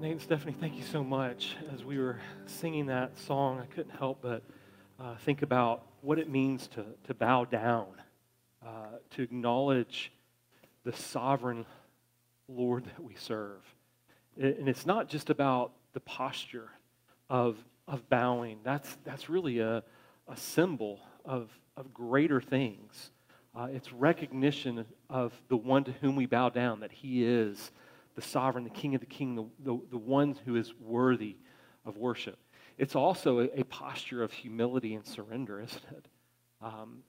Nate and Stephanie, thank you so much. As we were singing that song, I couldn't help but uh, think about what it means to, to bow down, uh, to acknowledge the sovereign Lord that we serve. It, and it's not just about the posture of, of bowing, that's, that's really a, a symbol of, of greater things. Uh, it's recognition of the one to whom we bow down, that he is the sovereign, the king of the king, the, the, the one who is worthy of worship. It's also a, a posture of humility and surrender, isn't it? Um,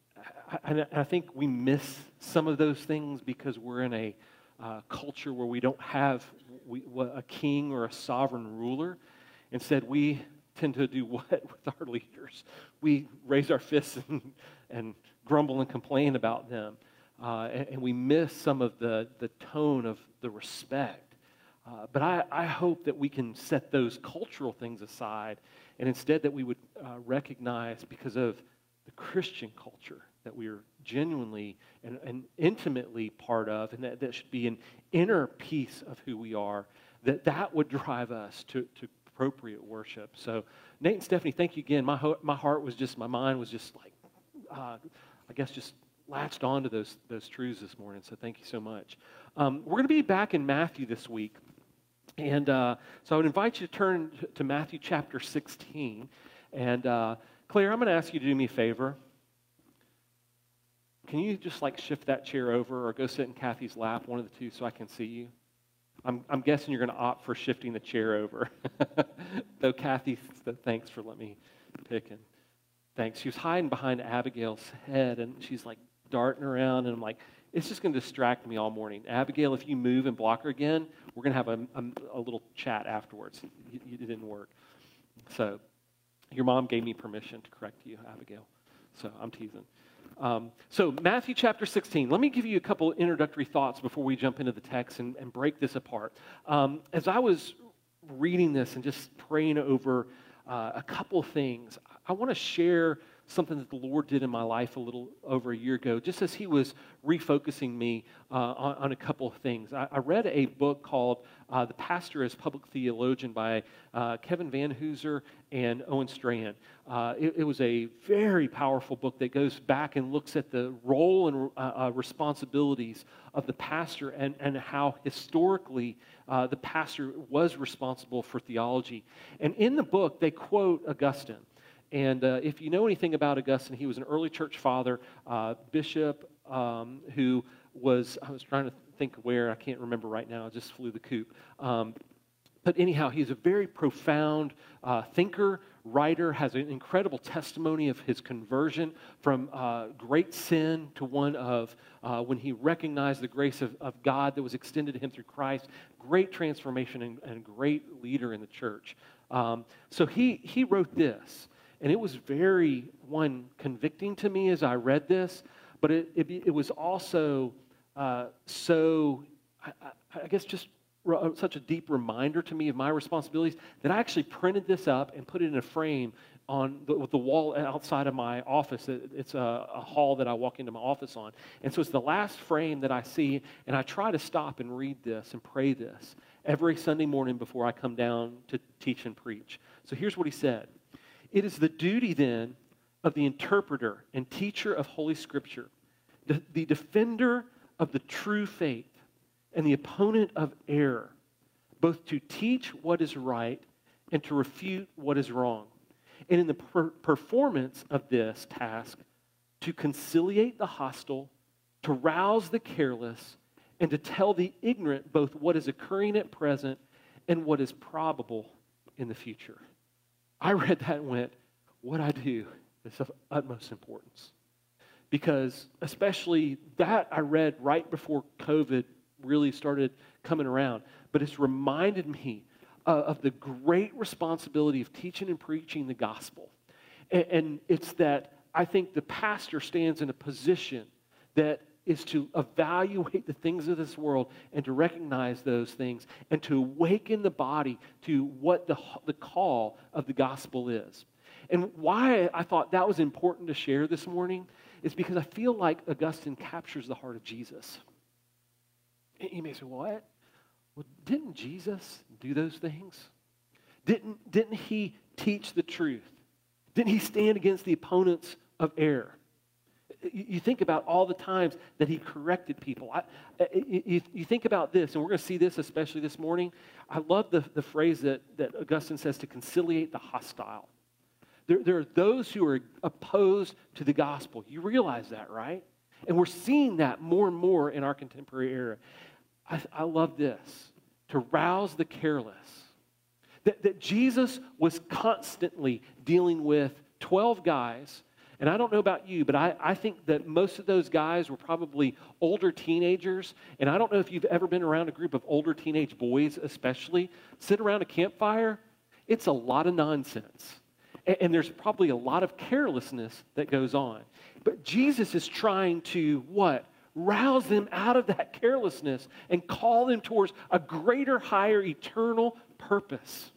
I, I, think we miss some of those things because we're in a uh, culture where we don't have we, a king or a sovereign ruler. Instead, we tend to do what with our leaders? We raise our fists and, and grumble and complain about them uh, and, and, we miss some of the, the tone of the respect. Uh, but I, I hope that we can set those cultural things aside and instead that we would uh, recognize because of the Christian culture that we are genuinely and, and intimately part of, and that, that should be an inner piece of who we are, that that would drive us to, to appropriate worship. So, Nate and Stephanie, thank you again. My, ho- my heart was just, my mind was just like, uh, I guess, just latched onto those, those truths this morning, so thank you so much. Um, we're going to be back in Matthew this week. And uh, so I would invite you to turn to Matthew chapter 16. And uh, Claire, I'm going to ask you to do me a favor. Can you just like shift that chair over or go sit in Kathy's lap, one of the two, so I can see you? I'm, I'm guessing you're going to opt for shifting the chair over. Though Kathy, thanks for letting me pick and thanks. She was hiding behind Abigail's head, and she's like darting around, and I'm like, it's just going to distract me all morning. Abigail, if you move and block her again, we're going to have a, a, a little chat afterwards. It, it, didn't work. So, your mom gave me permission to correct you, Abigail. So, I'm teasing. Um, so, Matthew chapter 16. Let me give you a couple introductory thoughts before we jump into the text and, and break this apart. Um, as I was reading this and just praying over uh, a couple things, I want to share something that the Lord did in my life a little over a year ago, just as He was refocusing me uh, on, on, a couple of things. I, I read a book called uh, The Pastor as Public Theologian by uh, Kevin Vanhoozer and Owen Strachan. Uh, it, it, was a very powerful book that goes back and looks at the role and uh, uh, responsibilities of the pastor and, and how historically the pastor was responsible for theology. And in the book, they quote Augustine. And uh, if you know anything about Augustine, he was an early church father, uh, bishop um, who was, I was trying to think where, I can't remember right now, I just flew the coop. Um, but anyhow, he's a very profound uh, thinker, writer, has an incredible testimony of his conversion from uh, great sin to one of uh, when he recognized the grace of, of, God that was extended to him through Christ. Great transformation and, and great leader in the church. Um, so he, he wrote this. And it was very, one, convicting to me as I read this, but it, it, it was also uh, so, I, I, guess, just uh, such a deep reminder to me of my responsibilities that I actually printed this up and put it in a frame on the, the wall outside of my office. It's a, a, hall that I walk into my office on. And so it's the last frame that I see, and I try to stop and read this and pray this every Sunday morning before I come down to teach and preach. So here's what he said it is the duty then of the interpreter and teacher of Holy Scripture, the, defender of the true faith and the opponent of error, both to teach what is right and to refute what is wrong. And in the per- performance of this task, to conciliate the hostile, to rouse the careless, and to tell the ignorant both what is occurring at present and what is probable in the future. I read that and went, what I do is of utmost importance. Because, especially that I read right before COVID really started coming around, but it's reminded me uh, of the great responsibility of teaching and preaching the gospel. And, and it's that I think the pastor stands in a position that is to evaluate the things of this world and to recognize those things and to awaken the body to what the, the call of the gospel is. And why I thought that was important to share this morning is because I feel like Augustine captures the heart of Jesus. You may say, what? Well, didn't Jesus do those things? Didn't, didn't he teach the truth? Didn't he stand against the opponents of error? You think about all the times that he corrected people. I, you, you think about this, and we're going to see this especially this morning. I love the, the phrase that, that Augustine says to conciliate the hostile. There, there are those who are opposed to the gospel. You realize that, right? And we're seeing that more and more in our contemporary era. I, I love this to rouse the careless. That, that Jesus was constantly dealing with 12 guys. And I don't know about you, but I, I think that most of those guys were probably older teenagers. And I don't know if you've ever been around a group of older teenage boys, especially. Sit around a campfire, it's a lot of nonsense. And, and there's probably a lot of carelessness that goes on. But Jesus is trying to what? rouse them out of that carelessness and call them towards a greater, higher, eternal purpose.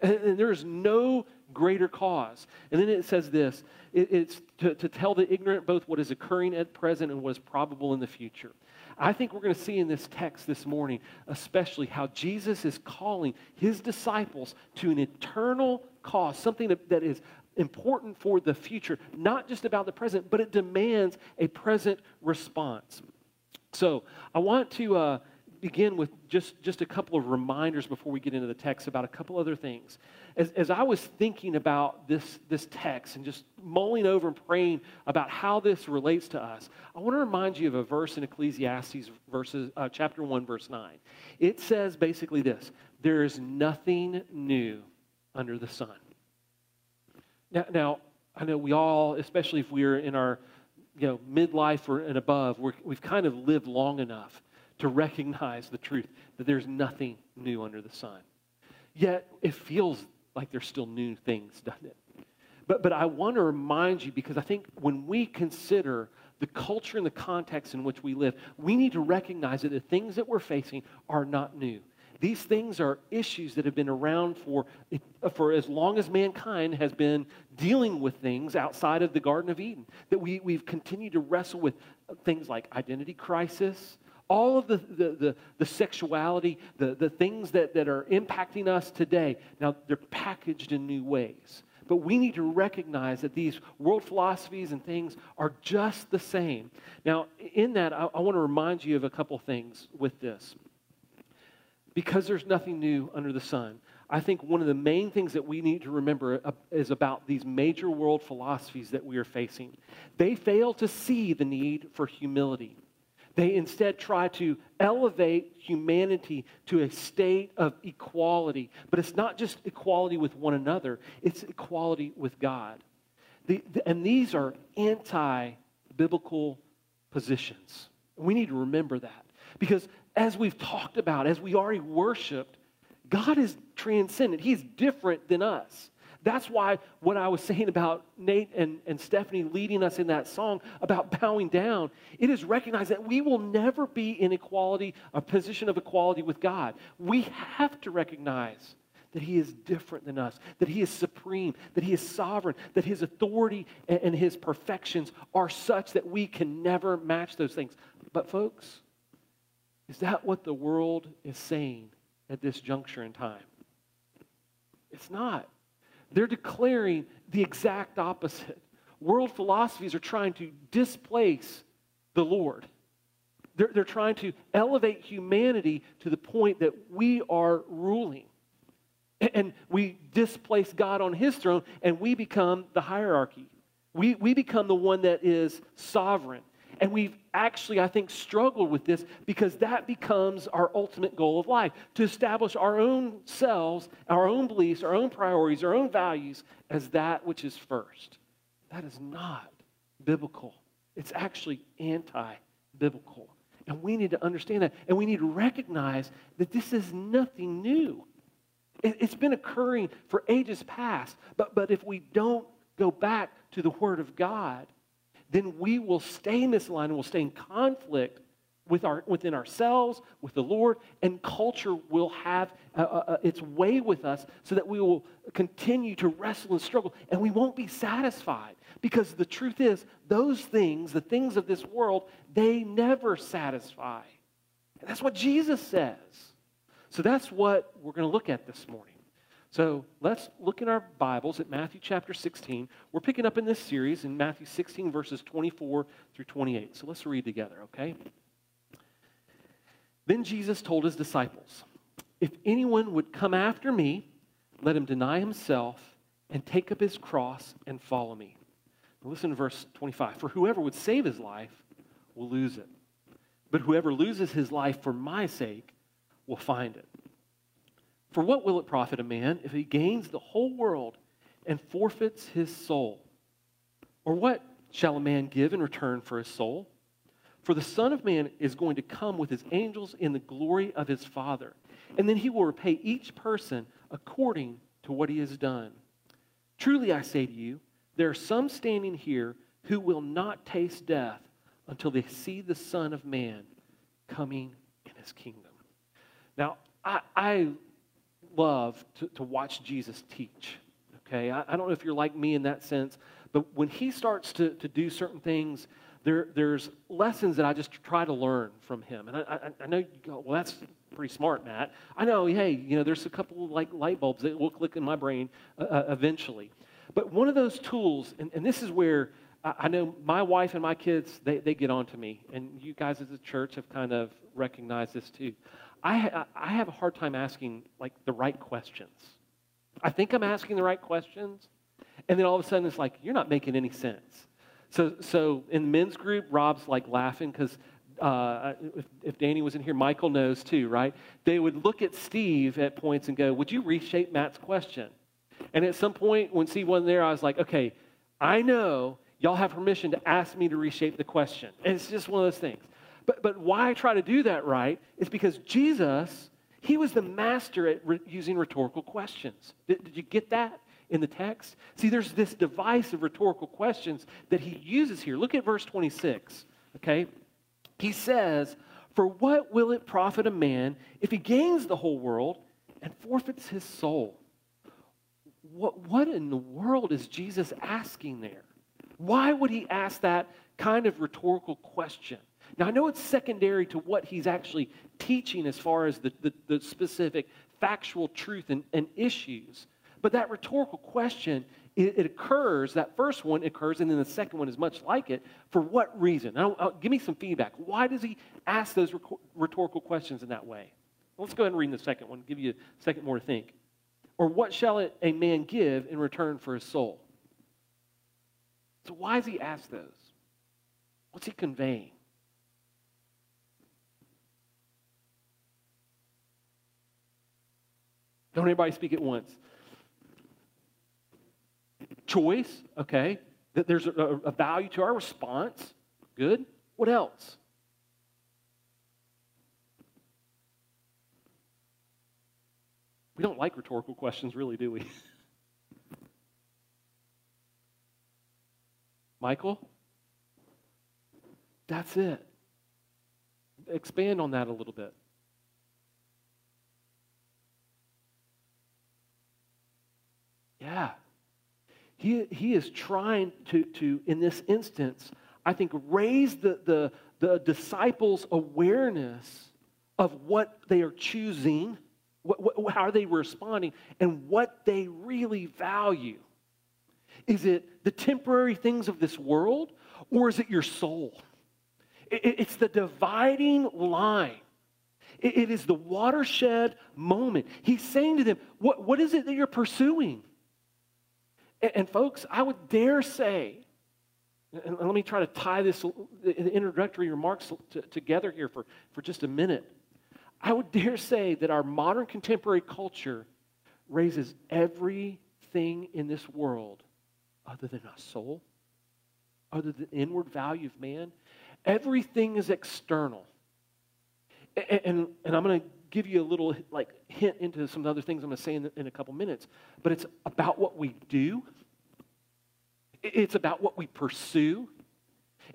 And, and there is no greater cause. And then it says this it, it's to, to tell the ignorant both what is occurring at present and what is probable in the future. I think we're going to see in this text this morning, especially how Jesus is calling his disciples to an eternal cause, something that, that is important for the future, not just about the present, but it demands a present response. So I want to uh, begin with just, just a couple of reminders before we get into the text about a couple other things. As, as I was thinking about this, this text and just mulling over and praying about how this relates to us, I want to remind you of a verse in Ecclesiastes, verses, uh, chapter 1, verse 9. It says basically this There is nothing new under the sun. Now, now, I know we all, especially if we're in our you know, midlife or and above, we have kind of lived long enough to recognize the truth that there's nothing new under the sun. Yet it feels like there's still new things, doesn't it? But, but I want to remind you because I think when we consider the culture and the context in which we live, we need to recognize that the things that we're facing are not new. These things are issues that have been around for, for as long as mankind has been dealing with things outside of the Garden of Eden. That we, we've continued to wrestle with things like identity crisis, all of the, the, the, the, sexuality, the, the things that, that are impacting us today. Now, they're packaged in new ways. But we need to recognize that these world philosophies and things are just the same. Now, in that, I, I want to remind you of a couple things with this because there's nothing new under the sun. I think one of the main things that we need to remember is about these major world philosophies that we are facing. They fail to see the need for humility. They instead try to elevate humanity to a state of equality. But it's not just equality with one another, it's equality with God. The, the, and these are anti biblical positions. We need to remember that. Because as we've talked about, as we already worshiped, God is transcendent. He's different than us. That's why what I was saying about Nate and, and Stephanie leading us in that song about bowing down, it is recognized that we will never be in equality, a position of equality with God. We have to recognize that He is different than us, that He is supreme, that He is sovereign, that His authority and, and His perfections are such that we can never match those things. But, folks, is that what the world is saying at this juncture in time? It's not. They're declaring the exact opposite. World philosophies are trying to displace the Lord. They're, they're trying to elevate humanity to the point that we are ruling. And we displace God on his throne, and we become the hierarchy. We, we become the one that is sovereign. And we've actually, I think, struggled with this because that becomes our ultimate goal of life to establish our own selves, our own beliefs, our own priorities, our own values as that which is first. That is not biblical. It's actually anti biblical. And we need to understand that. And we need to recognize that this is nothing new. It's been occurring for ages past. But, but if we don't go back to the Word of God, then we will stay in this line and we'll stay in conflict with our, within ourselves, with the Lord, and culture will have uh, uh, uh, its way with us so that we will continue to wrestle and struggle and we won't be satisfied. Because the truth is, those things, the things of this world, they never satisfy. And that's what Jesus says. So that's what we're going to look at this morning. So let's look in our Bibles at Matthew chapter 16. We're picking up in this series in Matthew 16, verses 24 through 28. So let's read together, okay? Then Jesus told his disciples, If anyone would come after me, let him deny himself and take up his cross and follow me. Now listen to verse 25. For whoever would save his life will lose it. But whoever loses his life for my sake will find it. For what will it profit a man if he gains the whole world and forfeits his soul? Or what shall a man give in return for his soul? For the Son of Man is going to come with his angels in the glory of his Father, and then he will repay each person according to what he has done. Truly I say to you, there are some standing here who will not taste death until they see the Son of Man coming in his kingdom. Now, I, I love to, to watch Jesus teach. Okay, I, I, don't know if you're like me in that sense, but when he starts to, to do certain things, there, there's lessons that I just try to learn from him. And I, I, I know you go, well, that's pretty smart, Matt. I know, hey, you know, there's a couple of like light bulbs that will click in my brain uh, uh eventually. But one of those tools, and, and this is where I know my wife and my kids, they, they get on to me. And you guys as a church have kind of recognized this too. I, I have a hard time asking like the right questions. I think I'm asking the right questions, and then all of a sudden it's like you're not making any sense. So, so in men's group, Rob's like laughing because uh, if, if, Danny was in here, Michael knows too, right? They would look at Steve at points and go, "Would you reshape Matt's question?" And at some point, when Steve wasn't there, I was like, "Okay, I know y'all have permission to ask me to reshape the question." And it's just one of those things. But, but why I try to do that right is because Jesus, he was the master at re- using rhetorical questions. Did, did you get that? in the text. See, there's this device of rhetorical questions that he uses here. Look at verse 26, okay? He says, For what will it profit a man if he gains the whole world and forfeits his soul? What, what in the world is Jesus asking there? Why would he ask that kind of rhetorical question? Now, I know it's secondary to what he's actually teaching as far as the, the, the specific factual truth and, and, issues. But that rhetorical question, it, occurs, that first one occurs, and then the second one is much like it. For what reason? Now, I'll, give me some feedback. Why does he ask those rhetorical questions in that way? let's go ahead and read the second one, give you a second more to think. Or what shall it, a man give in return for his soul? So, why does he ask those? What's he conveying? Don't everybody speak at once. Choice, okay. That there's a, a value to our response. Good. What else? We don't like rhetorical questions, really, do we? Michael? That's it. Expand on that a little bit. Yeah. He, he is trying to, to, in this instance, I think, raise the, the, the disciples' awareness of what they are choosing, what, what, how are they responding, and what they really value. Is it the temporary things of this world, or is it your soul? It, it's the dividing line. It, it is the watershed moment. He's saying to them, what, what is it that you're pursuing? And, and folks, I would dare say, and let me try to tie this introductory remarks to, together here for, for just a minute. I would dare say that our modern contemporary culture raises everything in this world other than a soul, other than the inward value of man. Everything is external. And, and, and I'm going to give you a little like hint into some other things I'm going to say in, in a couple minutes. But it's about what we do. It's about what we pursue.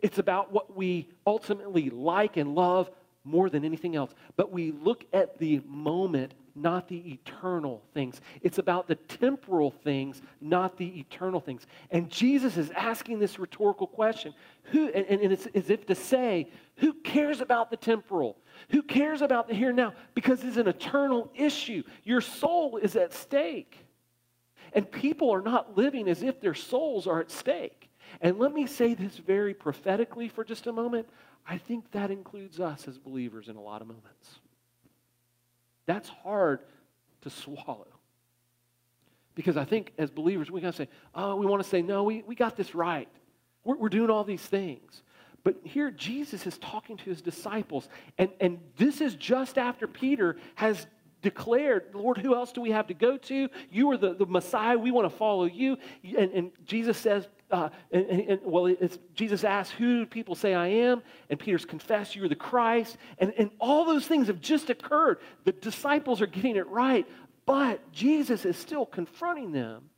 It's about what we ultimately like and love more than anything else. But we look at the moment not the eternal things. It's about the temporal things, not the eternal things. And Jesus is asking this rhetorical question. Who, and, and it's as if to say, who cares about the temporal? Who cares about the here and now? Because it's an eternal issue. Your soul is at stake. And people are not living as if their souls are at stake. And let me say this very prophetically for just a moment. I think that includes us as believers in a lot of moments. That's hard to swallow. Because I think as believers, we got to say, oh, we want to say, no, we, we got this right. We're, we're doing all these things. But here, Jesus is talking to his disciples. And, and this is just after Peter has declared, Lord, who else do we have to go to? You are the, the Messiah. We want to follow you. And, and Jesus says, uh, and, and, well, Jesus asks, Who people say I am? And Peter's confessed, You are the Christ. And, and all those things have just occurred. The disciples are getting it right, but Jesus is still confronting them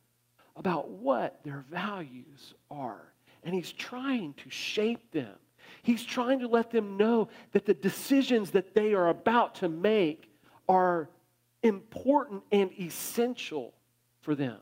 about what their values are. And he's trying to shape them. He's trying to let them know that the decisions that they are about to make are important and essential for them.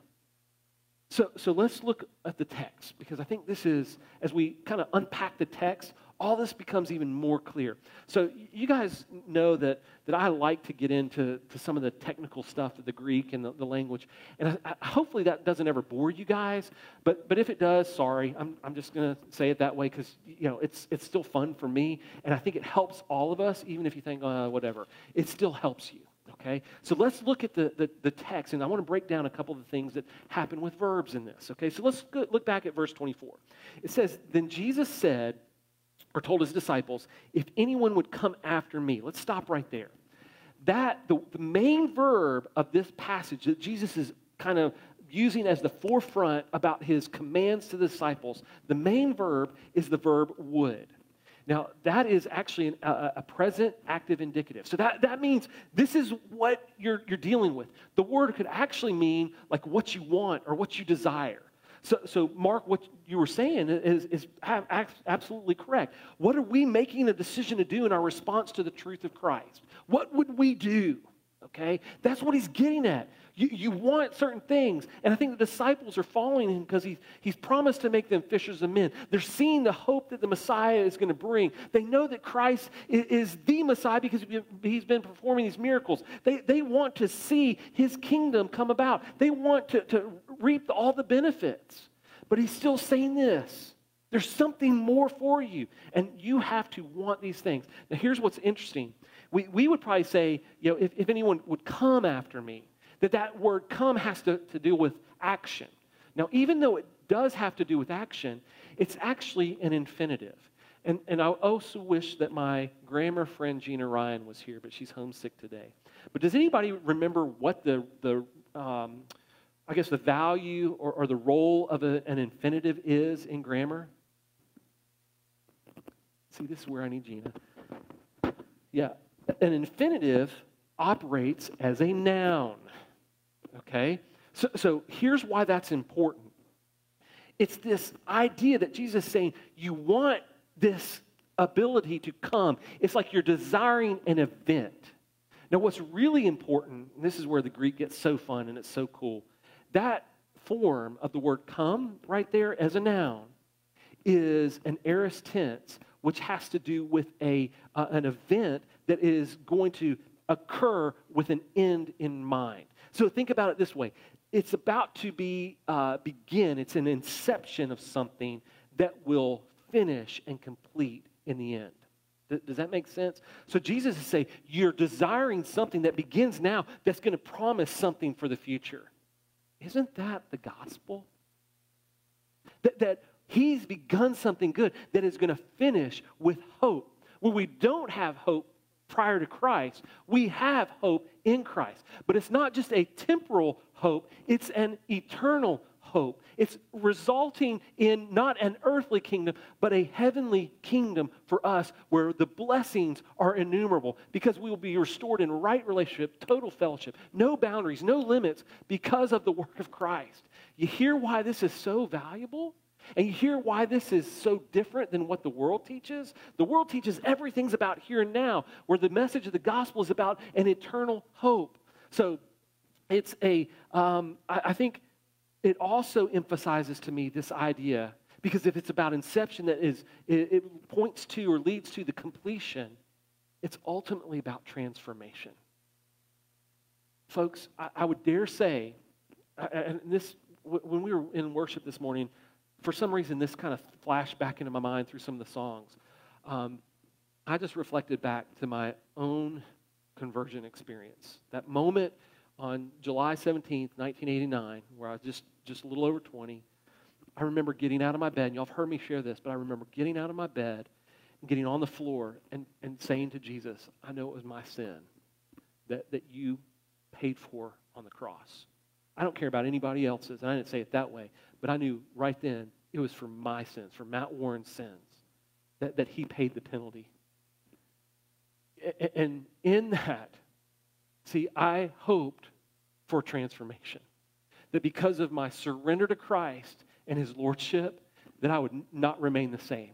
So, so let's look at the text because I think this is, as we kind of unpack the text, all this becomes even more clear. So you guys know that, that I like to get into to some of the technical stuff of the Greek and the, the language. And I, I, hopefully that doesn't ever bore you guys. But, but if it does, sorry. I'm, I'm just going to say it that way because, you know, it's, it's still fun for me. And I think it helps all of us, even if you think, uh, whatever. It still helps you. Okay? So let's look at the, the, the, text, and I want to break down a couple of the things that happen with verbs in this. Okay? So let's look back at verse 24. It says, Then Jesus said, or told his disciples, If anyone would come after me, let's stop right there. That, the, the main verb of this passage that Jesus is kind of using as the forefront about his commands to the disciples, the main verb is the verb would. Now, that is actually an, a, a, present active indicative. So that, that means this is what you're, you're dealing with. The word could actually mean like what you want or what you desire. So, so Mark, what you were saying is, is absolutely correct. What are we making a decision to do in our response to the truth of Christ? What would we do? Okay? That's what he's getting at. You, you want certain things. And I think the disciples are following him because he's, he's promised to make them fishers of men. They're seeing the hope that the Messiah is going to bring. They know that Christ is, is the Messiah because he's been performing these miracles. They, they want to see his kingdom come about, they want to, to reap all the benefits. But he's still saying this. There's something more for you, and you have to want these things. Now, here's what's interesting. We, we would probably say, you know, if, if anyone would come after me, that that word come has to, to do with action. Now, even though it does have to do with action, it's actually an infinitive. And, and I also wish that my grammar friend Gina Ryan was here, but she's homesick today. But does anybody remember what the, the um, I guess, the value or, or the role of a, an infinitive is in grammar? See, this is where I need Gina. Yeah, an infinitive operates as a noun okay? So, so here's why that's important. It's this idea that Jesus is saying, you want this ability to come. It's like you're desiring an event. Now, what's really important, and this is where the Greek gets so fun and it's so cool, that form of the word come right there as a noun is an aorist tense, which has to do with a, uh, an event that is going to occur with an end in mind. So think about it this way it's about to be uh, begin, it's an inception of something that will finish and complete in the end. Does that make sense? So Jesus is saying, You're desiring something that begins now that's going to promise something for the future. Isn't that the gospel? That, that he's begun something good that is going to finish with hope. Where we don't have hope prior to Christ, we have hope in Christ. But it's not just a temporal hope, it's an eternal hope. It's resulting in not an earthly kingdom, but a heavenly kingdom for us where the blessings are innumerable because we will be restored in right relationship, total fellowship, no boundaries, no limits because of the work of Christ. You hear why this is so valuable? And you hear why this is so different than what the world teaches? The world teaches everything's about here and now, where the message of the gospel is about an eternal hope. So it's a. Um, I, I think it also emphasizes to me this idea because if it's about inception that is, it, it points to or leads to the completion, it's ultimately about transformation. Folks, I, I would dare say, and this, when we were in worship this morning, for some reason, this kind of flashed back into my mind through some of the songs. Um, I just reflected back to my own conversion experience. That moment on July 17th, 1989, where I was just, just a little over 20. I remember getting out of my bed, and y'all have heard me share this, but I remember getting out of my bed and getting on the floor and, and saying to Jesus, I know it was my sin that, that you paid for on the cross. I don't care about anybody else's, and I didn't say it that way, but I knew right then it was for my sins, for Matt Warren's sins, that, that he paid the penalty. And in that, see, I hoped for transformation. That because of my surrender to Christ and his lordship, that I would not remain the same.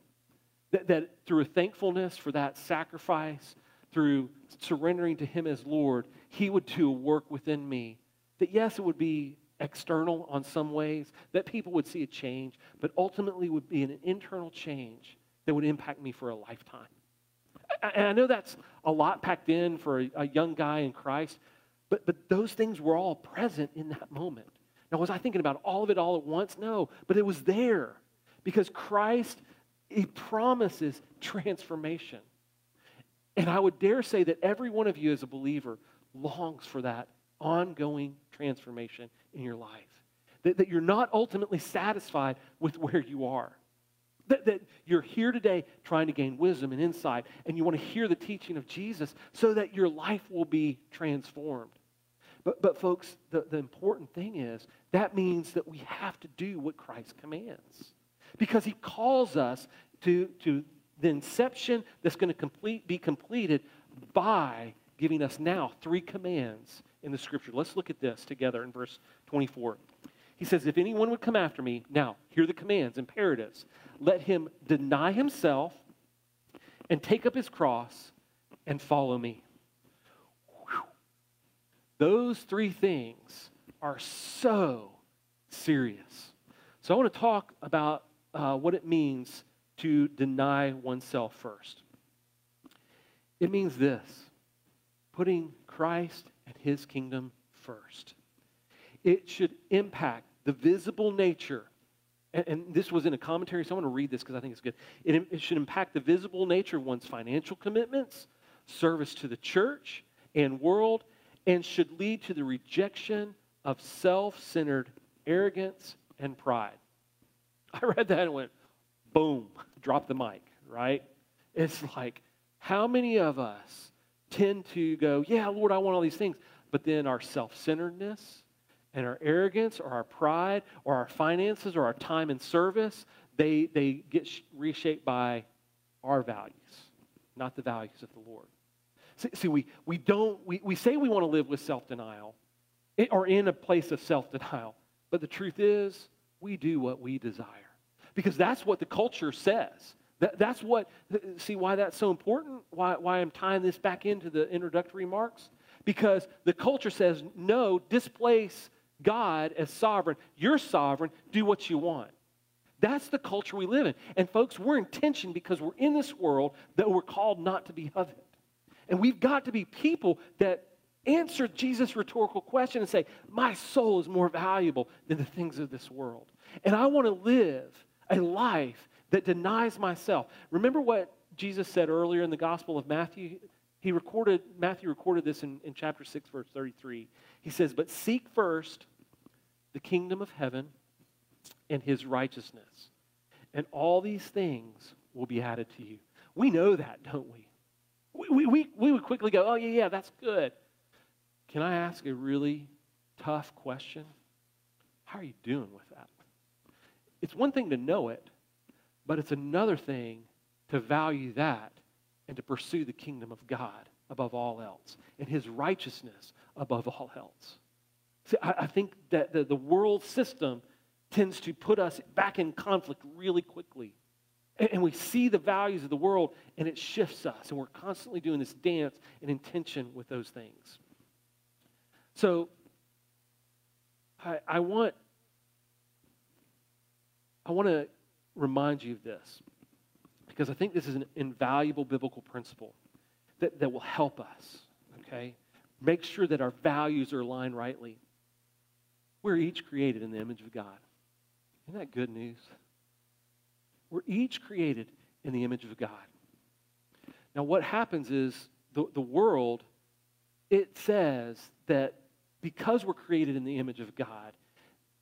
That, that through a thankfulness for that sacrifice, through surrendering to him as Lord, he would do a work within me. That yes, it would be external on some ways, that people would see a change, but ultimately would be an internal change that would impact me for a lifetime. And I know that's a lot packed in for a, young guy in Christ, but, but those things were all present in that moment. Now, was I thinking about all of it all at once? No, but it was there because Christ, He promises transformation. And I would dare say that every one of you as a believer longs for that ongoing transformation in your life. That, that you're not ultimately satisfied with where you are. That, that you're here today trying to gain wisdom and insight, and you want to hear the teaching of Jesus so that your life will be transformed. But, but folks, the, the important thing is that means that we have to do what Christ commands. Because he calls us to, to the inception that's going to complete, be completed by giving us now three commands in the scripture. Let's look at this together in verse 24. He says, If anyone would come after me, now, hear the commands, imperatives. Let him deny himself and take up his cross and follow me. Whew. Those three things are so serious. So I want to talk about uh, what it means to deny oneself first. It means this putting Christ and his kingdom first. It should impact the visible nature. And, and this was in a commentary, so I want to read this because I think it's good. It, it should impact the visible nature of one's financial commitments, service to the church and world, and should lead to the rejection of self centered arrogance and pride. I read that and went, boom, drop the mic, right? It's like, how many of us tend to go, yeah, Lord, I want all these things, but then our self centeredness and our arrogance or our pride or our finances or our time and service, they, they get reshaped by our values, not the values of the Lord. See, see we, we don't, we, we say we want to live with self denial eh, or in a place of self denial, but the truth is, we do what we desire because that's what the culture says. That, that's what, see why that's so important? Why, why I'm tying this back into the introductory remarks? Because the culture says, no, displace God as sovereign. You're sovereign, do what you want. That's the culture we live in. And folks, we're in tension because we're in this world that we're called not to be of it. And we've got to be people that answer Jesus' rhetorical question and say, My soul is more valuable than the things of this world. And I want to live a life that denies myself. Remember what Jesus said earlier in the Gospel of Matthew? He recorded, Matthew recorded this in, in chapter 6, verse 33. He says, But seek first the kingdom of heaven and his righteousness, and all these things will be added to you. We know that, don't we? We, we, we would quickly go, Oh, yeah, yeah, that's good. Can I ask a really tough question? How are you doing with that? It's one thing to know it, but it's another thing to value that and to pursue the kingdom of God above all else and his righteousness above all else. See, I, I think that the, the world system tends to put us back in conflict really quickly. And, and we see the values of the world and it shifts us. And we're constantly doing this dance and intention with those things. So I, I want I want to remind you of this because I think this is an invaluable biblical principle that, that will help us, okay? Make sure that our values are aligned rightly. We're each created in the image of God. Isn't that good news? We're each created in the image of God. Now, what happens is the, the world, it says that because we're created in the image of God,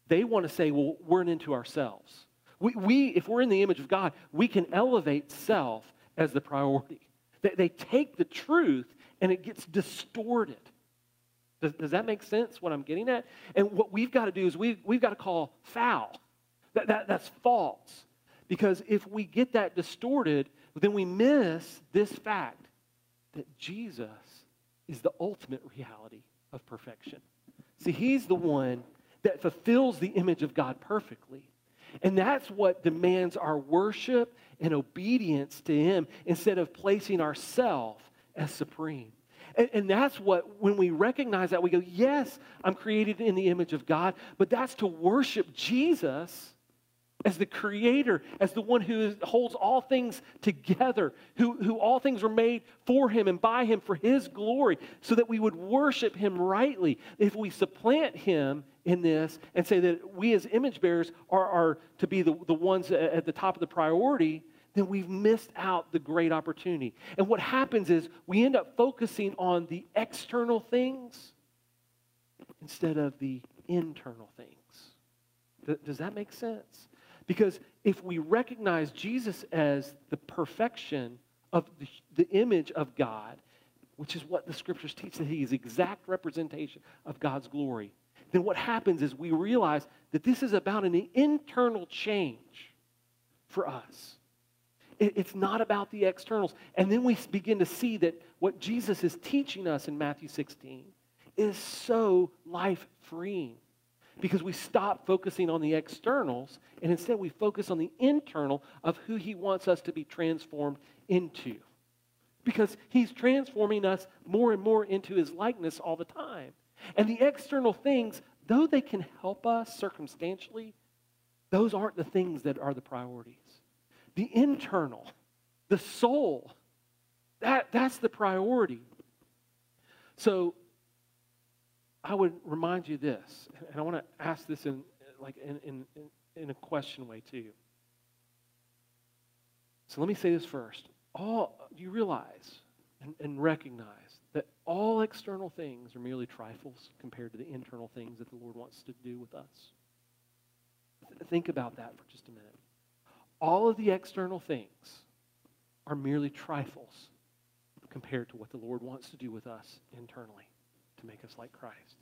they want to say, well, we're into ourselves. We, we, if we're in the image of God, we can elevate self as the priority. They, they take the truth and it gets distorted. Does, does that make sense, what I'm getting at? And what we've got to do is we've, we've got to call foul. That, that, that's false. Because if we get that distorted, then we miss this fact that Jesus is the ultimate reality of perfection. See, he's the one that fulfills the image of God perfectly. And that's what demands our worship and obedience to him instead of placing ourselves as supreme. And, and, that's what, when we recognize that, we go, yes, I'm created in the image of God, but that's to worship Jesus as the creator, as the one who holds all things together, who, who all things were made for him and by him for his glory, so that we would worship him rightly. If we supplant him in this and say that we as image bearers are, are to be the, the ones at the top of the priority, then we've missed out the great opportunity. And what happens is we end up focusing on the external things instead of the internal things. Does that make sense? Because if we recognize Jesus as the perfection of the, the image of God, which is what the scriptures teach that he is exact representation of God's glory, then what happens is we realize that this is about an internal change for us. It's not about the externals. And then we begin to see that what Jesus is teaching us in Matthew 16 is so life freeing because we stop focusing on the externals and instead we focus on the internal of who he wants us to be transformed into. Because he's transforming us more and more into his likeness all the time. And the external things, though they can help us circumstantially, those aren't the things that are the priorities the internal, the soul. That, that's the priority. So I would remind you this, and I want to ask this in like in, in, in a question way too. So let me say this first. All do you realize and, and recognize that all external things are merely trifles compared to the internal things that the Lord wants to do with us. Think about that for just a minute all of the external things are merely trifles compared to what the Lord wants to do with us internally to make us like Christ.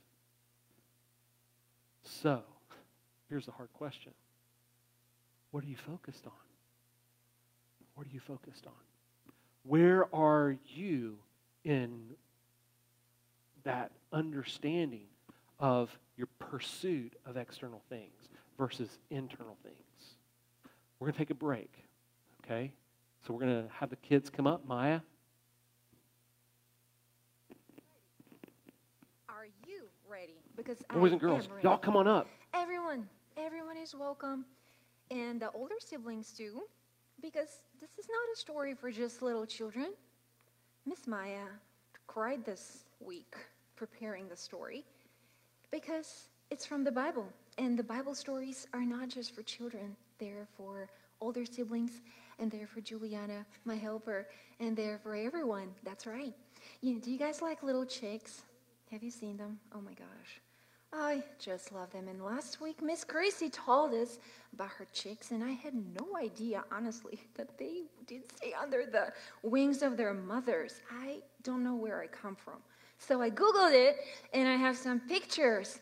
So, here's the hard question What are you focused on? What are you focused on? Where are you in that understanding of your pursuit of external things versus internal things? We're going to take a break, okay? So we're going to have the kids come up. Maya? Are you ready? Because boys and girls, y'all come on up. Everyone, everyone is welcome, and the older siblings too, because this is not a story for just little children. Miss Maya cried this week preparing the story because it's from the Bible, and the Bible stories are not just for children they're for older siblings, and they're for Juliana, my helper, and they're for everyone. That's right. You know, do you guys like little chicks? Have you seen them? Oh my gosh. I just love them. And last week, Miss Gracie told us about her chicks, and I had no idea, honestly, that they did stay under the wings of their mothers. I don't know where I come from. So I Googled it, and I have some pictures.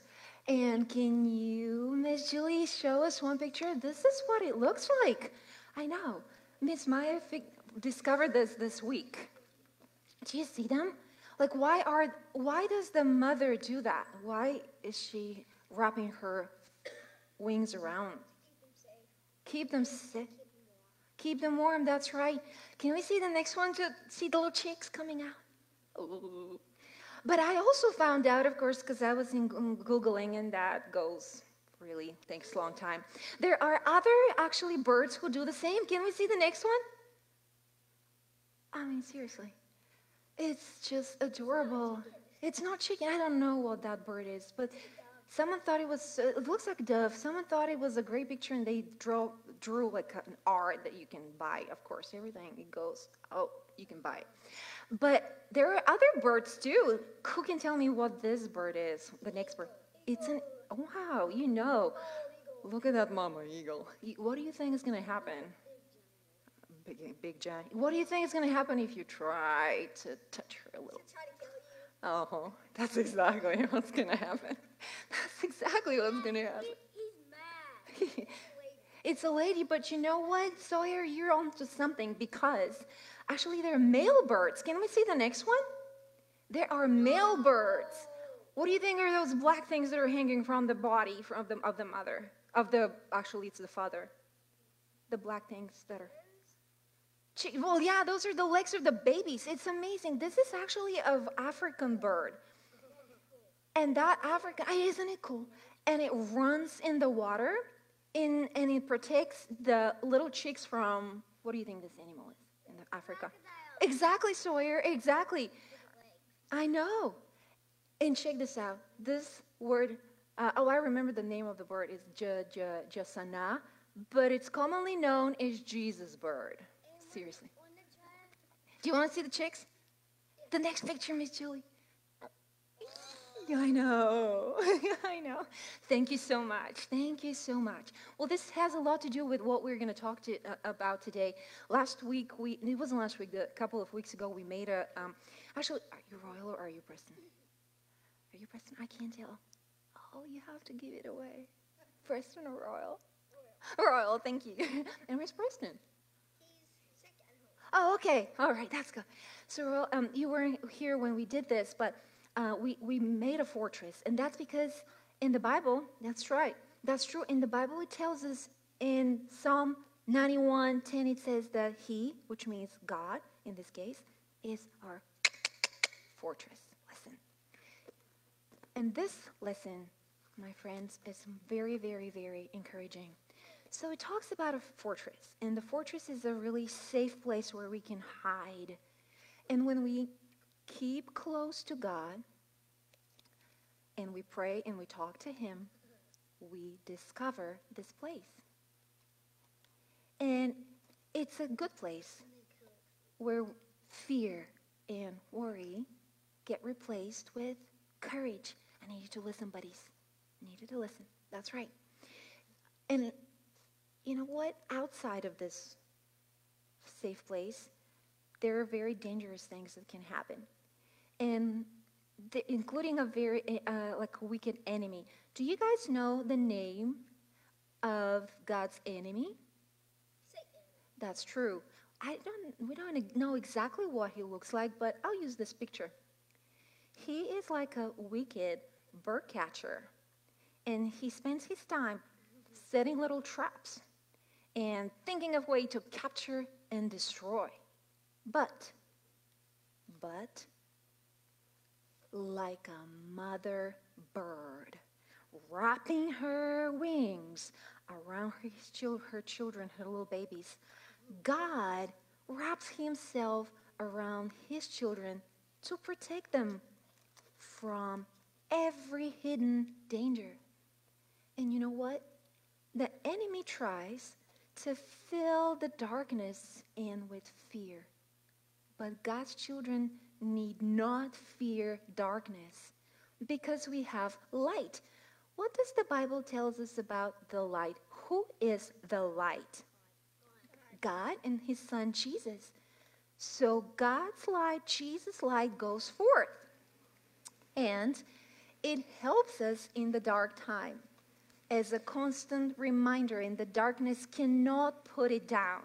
And can you, Miss Julie, show us one picture? This is what it looks like. I know. Miss Maya discovered this this week. Do you see them? Like, why are why does the mother do that? Why is she wrapping her wings around? Keep them safe. Keep them warm. That's right. Can we see the next one to see the little chicks coming out? Ooh. But I also found out, of course, because I was in Googling, and that goes really takes a long time. There are other actually birds who do the same. Can we see the next one? I mean, seriously. It's just adorable. It's not chicken. I don't know what that bird is, but someone thought it was, it looks like dove. Someone thought it was a great picture and they drew, drew like an art that you can buy. Of course, everything it goes, oh, you can buy it. But there are other birds too. Who can tell me what this bird is? The next bird. It's an, oh, wow, you know. Look at that mama eagle. What do you think is going to happen? Big, big giant. What do you think is going to happen if you try to touch her a little? Oh, that's exactly what's going to happen. That's exactly what's going to happen. He's mad. it's a lady, but you know what, Sawyer? You're onto something because actually there are male birds. Can we see the next one? There are male birds. What do you think are those black things that are hanging from the body from the, of the mother? Of the, actually, it's the father. The black things that are. Well, yeah, those are the legs of the babies. It's amazing. This is actually an African bird. And that African, isn't it cool? And it runs in the water in, and it protects the little chicks from, what do you think this animal is in Africa? Exactly, Sawyer, exactly. I know. And check this out. This word, uh, oh, I remember the name of the bird is jacana, but it's commonly known as Jesus bird. Seriously. Do you want to see the chicks? The next picture, Miss Julie. I know. I know. Thank you so much. Thank you so much. Well, this has a lot to do with what we're going to talk to, uh, about today. Last week, we it wasn't last week, a couple of weeks ago, we made a. Um, actually, are you Royal or are you Preston? Are you Preston? I can't tell. Oh, you have to give it away. Preston or Royal? Royal, Royal thank you. and where's Preston? Oh, okay. All right, that's good. So um, you weren't here when we did this, but uh, we, we made a fortress. And that's because in the Bible, that's right. That's true. In the Bible, it tells us in Psalm 91 10, it says that He, which means God in this case, is our fortress. Listen. And this lesson, my friends, is very, very, very encouraging so it talks about a fortress, and the fortress is a really safe place where we can hide. And when we keep close to God and we pray and we talk to Him, we discover this place. And it's a good place where fear and worry get replaced with courage. I need you to listen, buddies. I need you to listen. That's right. And you know what? Outside of this safe place, there are very dangerous things that can happen. And the, including a very, uh, like a wicked enemy. Do you guys know the name of God's enemy? Satan. That's true. I don't, we don't know exactly what he looks like, but I'll use this picture. He is like a wicked bird catcher, and he spends his time setting little traps and thinking of way to capture and destroy. But, but, like a mother bird, wrapping her wings around her, her children, her little babies, God wraps himself around his children to protect them from every hidden danger. And you know what? The enemy tries to fill the darkness in with fear. But God's children need not fear darkness because we have light. What does the Bible tell us about the light? Who is the light? God and his son Jesus. So God's light, Jesus' light goes forth. And it helps us in the dark time as a constant reminder, and the darkness cannot put it down.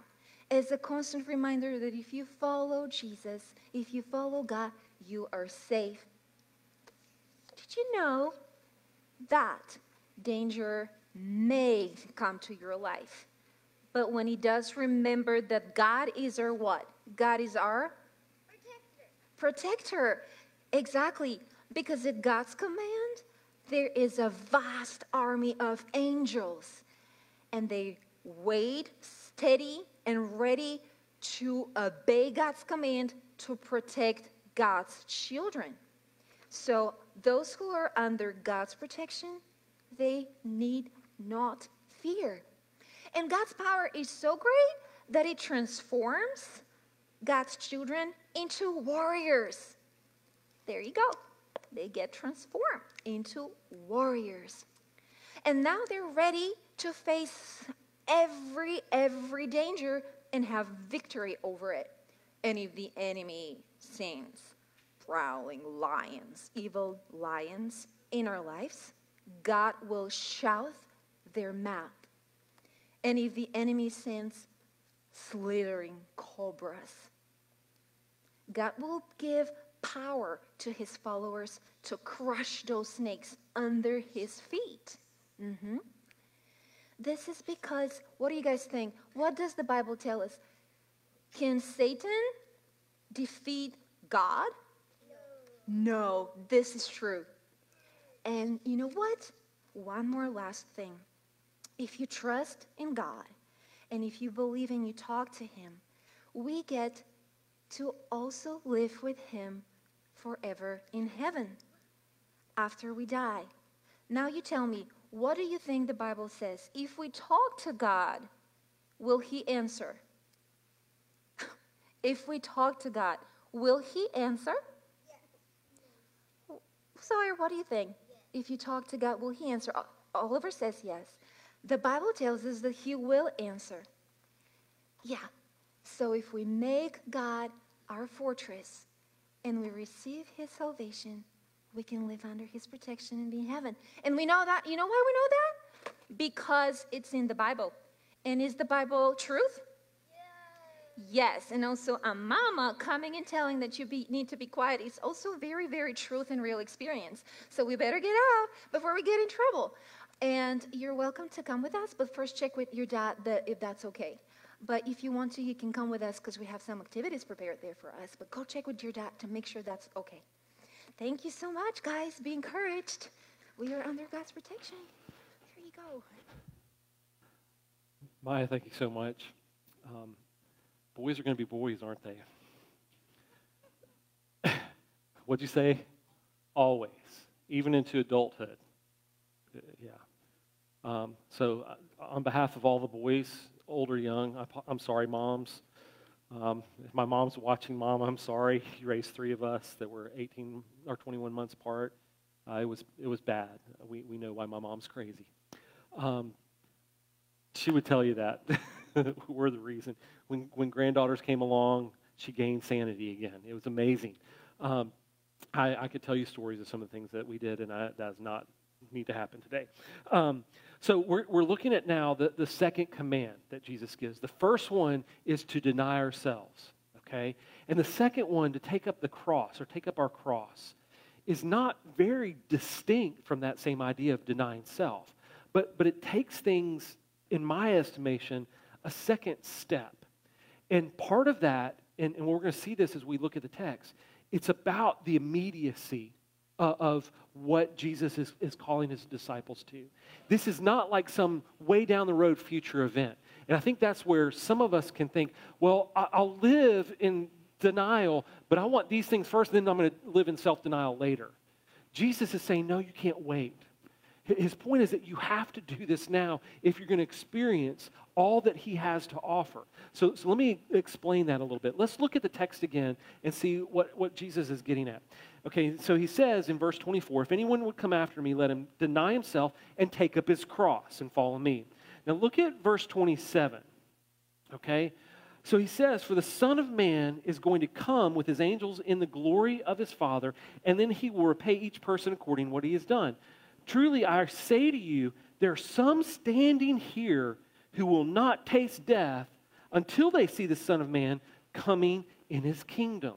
As a constant reminder that if you follow Jesus, if you follow God, you are safe. Did you know that danger may come to your life? But when he does, remember that God is our what? God is our Protector. protector. Exactly. Because at God's command, there is a vast army of angels, and they wait steady and ready to obey God's command to protect God's children. So, those who are under God's protection, they need not fear. And God's power is so great that it transforms God's children into warriors. There you go. They get transformed into warriors. And now they're ready to face every every danger and have victory over it. And if the enemy sends prowling lions, evil lions in our lives, God will shout their mouth. And if the enemy sends slithering cobras, God will give power to his followers to crush those snakes under his feet. Mm-hmm. This is because, what do you guys think? What does the Bible tell us? Can Satan defeat God? No, no this is true. And you know what? One more last thing. If you trust in God and if you believe and you talk to Him, we get to also live with Him forever in heaven after we die. Now you tell me, what do you think the Bible says? If we talk to God, will He answer? if we talk to God, will He answer? Yes. Sawyer, what do you think? Yes. If you talk to God, will He answer? Oliver says yes. The Bible tells us that He will answer. Yeah. So if we make God our fortress and we receive His salvation, we can live under his protection and be in heaven. And we know that. You know why we know that? Because it's in the Bible. And is the Bible truth? Yes, and also a mama coming and telling that you be, need to be quiet is also very, very truth and real experience. So we better get out before we get in trouble. And you're welcome to come with us, but first check with your dad that, if that's okay. But if you want to, you can come with us because we have some activities prepared there for us. But go check with your dad to make sure that's okay. Thank you so much, guys. Be encouraged. We are under God's protection. Here you go. Maya, thank you so much. Um, boys are going to be boys, aren't they? What'd you say? Always, even into adulthood. Uh, yeah. Um, so, uh, on behalf of all the boys, old or young, I'm sorry, moms. Um, if my mom's watching, mom, I'm sorry. You raised three of us that were 18 or 21 months apart. Uh, it was it was bad. We we know why my mom's crazy. Um, she would tell you that we're the reason. When when granddaughters came along, she gained sanity again. It was amazing. Um, I, I could tell you stories of some of the things that we did, and I, that does not need to happen today. Um, so we're, we're looking at now the, the second command that Jesus gives. The first one is to deny ourselves, okay? And the second one, to take up the cross or take up our cross, is not very distinct from that same idea of denying self. But, but it takes things, in my estimation, a second step. And part of that, and, and we're going to see this as we look at the text, it's about the immediacy uh, of what Jesus is, is calling his disciples to. This is not like some way down the road future event. And I think that's where some of us can think, well, I'll live in denial, but I want these things first, then I'm going to live in self denial later. Jesus is saying, no, you can't wait. His point is that you have to do this now if you're going to experience all that he has to offer. So, so let me explain that a little bit. Let's look at the text again and see what, what Jesus is getting at. Okay, so he says in verse 24, if anyone would come after me, let him deny himself and take up his cross and follow me. Now look at verse 27. Okay, so he says, For the Son of Man is going to come with his angels in the glory of his Father, and then he will repay each person according to what he has done. Truly, I say to you, there are some standing here who will not taste death until they see the Son of Man coming in his kingdom.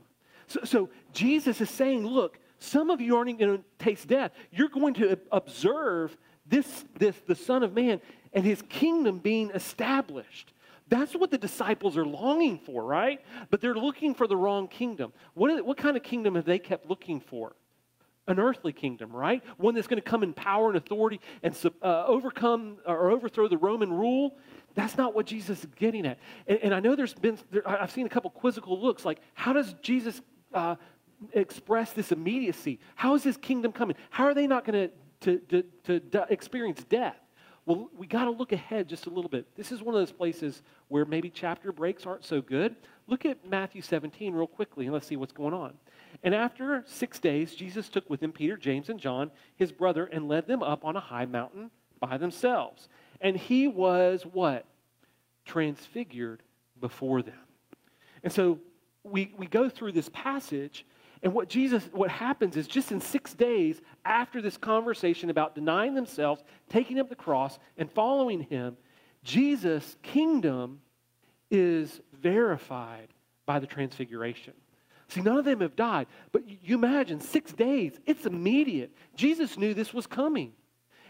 So, so Jesus is saying, look, some of you aren't going to taste death. You're going to observe this, this, the Son of Man and his kingdom being established. That's what the disciples are longing for, right? But they're looking for the wrong kingdom. What, what kind of kingdom have they kept looking for? An earthly kingdom, right? One that's going to come in power and authority and uh, overcome or overthrow the Roman rule. That's not what Jesus is getting at. And, and I know there's been, there, I've seen a couple quizzical looks like, how does Jesus uh, express this immediacy? How is his kingdom coming? How are they not going to, to, to, to experience death? Well, we got to look ahead just a little bit. This is one of those places where maybe chapter breaks aren't so good. Look at Matthew 17 real quickly and let's see what's going on. And after six days, Jesus took with him Peter, James, and John, his brother, and led them up on a high mountain by themselves. And he was what? Transfigured before them. And so we, we go through this passage, and what Jesus, what happens is just in six days after this conversation about denying themselves, taking up the cross, and following him, Jesus' kingdom is verified by the transfiguration. See, none of them have died, but you imagine six days, it's immediate. Jesus knew this was coming.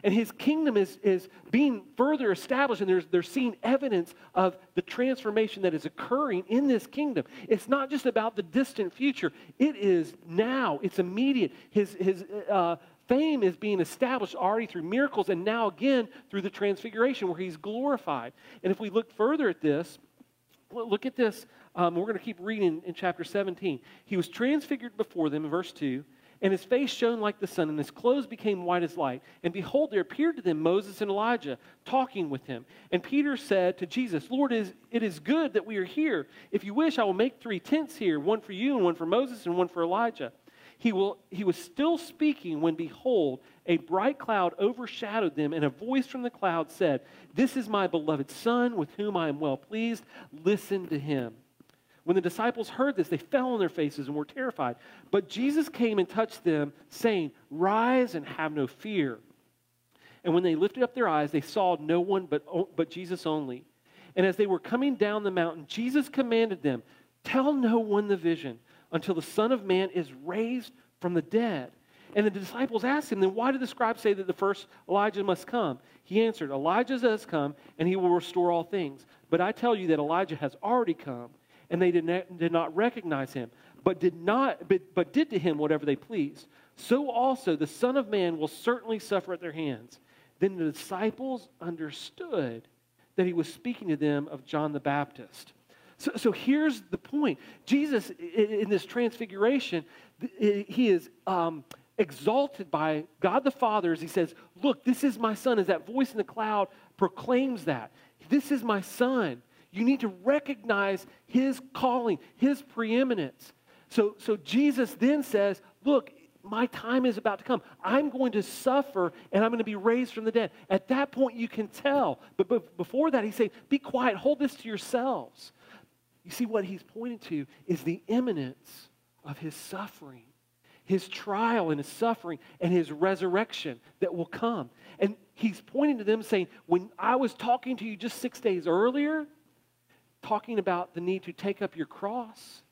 And his kingdom is, is being further established, and there's, they're seeing evidence of the transformation that is occurring in this kingdom. It's not just about the distant future, it is now, it's immediate. His, his uh, fame is being established already through miracles, and now again through the transfiguration where he's glorified. And if we look further at this, look at this. Um, we're going to keep reading in chapter 17. He was transfigured before them in verse 2 and his face shone like the sun, and his clothes became white as light. And behold, there appeared to them Moses and Elijah talking with him. And Peter said to Jesus, Lord, it is good that we are here. If you wish, I will make three tents here one for you, and one for Moses, and one for Elijah. He, will, he was still speaking when, behold, a bright cloud overshadowed them, and a voice from the cloud said, This is my beloved Son, with whom I am well pleased. Listen to him. When the disciples heard this, they fell on their faces and were terrified. But Jesus came and touched them, saying, Rise and have no fear. And when they lifted up their eyes, they saw no one but, but Jesus only. And as they were coming down the mountain, Jesus commanded them, Tell no one the vision until the Son of Man is raised from the dead. And the disciples asked him, Then why did the scribes say that the first Elijah must come? He answered, Elijah does come, and he will restore all things. But I tell you that Elijah has already come and they did not, did not recognize him, but did, not, but, but did to him whatever they pleased. So also the Son of Man will certainly suffer at their hands. Then the disciples understood that he was speaking to them of John the Baptist. So, so here's the point Jesus, in this transfiguration, he is um, exalted by God the Father as he says, Look, this is my son. As that voice in the cloud proclaims that. This is my son. You need to recognize his calling, his preeminence. So, so Jesus then says, Look, my time is about to come. I'm going to suffer and I'm going to be raised from the dead. At that point, you can tell. But, but before that, he's saying, Be quiet, hold this to yourselves. You see, what he's pointing to is the imminence of his suffering, his trial and his suffering, and his resurrection that will come. And he's pointing to them saying, When I was talking to you just six days earlier, talking about the need to take up your cross,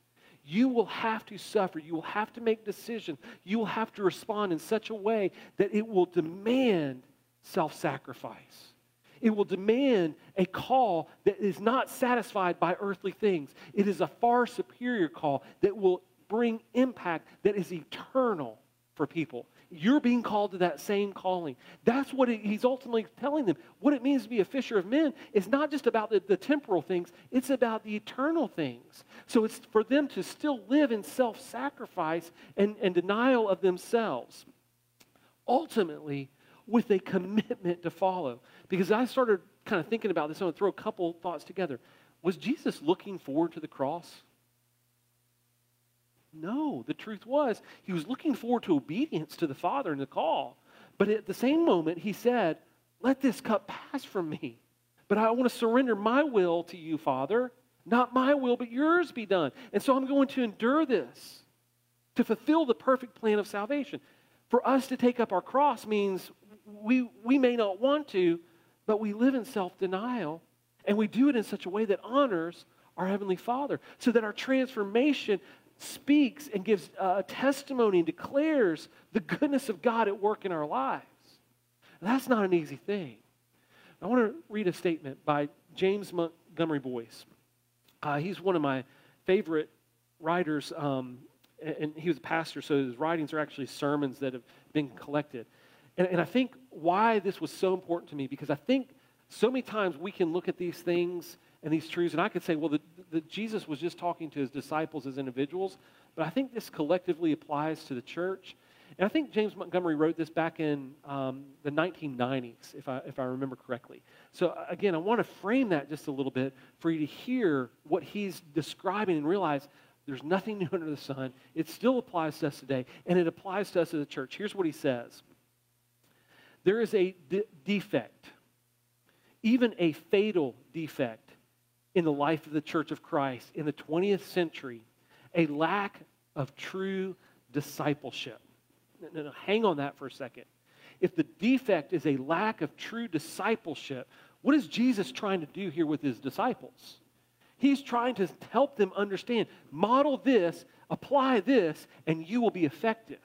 you will have to suffer. You will have to make decisions. You will have to respond in such a way that it will demand self sacrifice. It will demand a call that is not satisfied by earthly things. It is a far superior call that will bring impact that is eternal for people. You're being called to that same calling. That's what he's ultimately telling them. What it means to be a fisher of men is not just about the, the temporal things, it's about the eternal things. So it's for them to still live in self sacrifice and, and denial of themselves. Ultimately, with a commitment to follow. Because I started kind of thinking about this, I'm going to throw a couple thoughts together. Was Jesus looking forward to the cross? No, the truth was he was looking forward to obedience to the Father and the call. But at the same moment, he said, Let this cup pass from me. But I want to surrender my will to you, Father. Not my will, but yours be done. And so I'm going to endure this to fulfill the perfect plan of salvation. For us to take up our cross means we, we may not want to, but we live in self denial and we do it in such a way that honors our Heavenly Father so that our transformation speaks and gives a testimony and declares the goodness of God at work in our lives. That's not an easy thing. I want to read a statement by James Montgomery Boice. Uh, he's one of my favorite writers um, and he was a pastor, so his writings are actually sermons that have been collected. And, and I think why this was so important to me, because I think so many times we can look at these things and these truths, and I could say, well, Jesus was just talking to his disciples as individuals, but I think this collectively applies to the church. And I think James Montgomery wrote this back in um, the 1990s, if I, if I remember correctly. So, uh, again, I want to frame that just a little bit for you to hear what he's describing and realize there's nothing new under the sun. It still applies to us today, and it applies to us as a church. Here's what he says There is a de- defect, even a fatal defect, in the life of the church of Christ in the 20th century a lack of true discipleship. No, no, hang on that for a second. If the defect is a lack of true discipleship, what is Jesus trying to do here with his disciples? He's trying to help them understand model this, apply this, and you will be effective.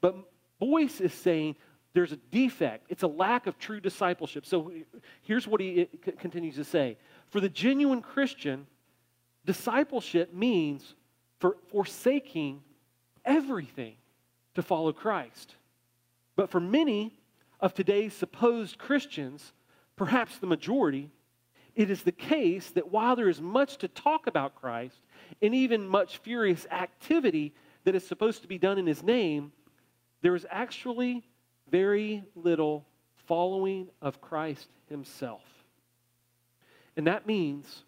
But Boice is saying there's a defect, it's a lack of true discipleship. So here's what he continues to say For the genuine Christian, discipleship means for forsaking everything to follow Christ. But for many of today's supposed Christians, perhaps the majority, it is the case that while there is much to talk about Christ and even much furious activity that is supposed to be done in his name, there is actually very little following of Christ himself. And that means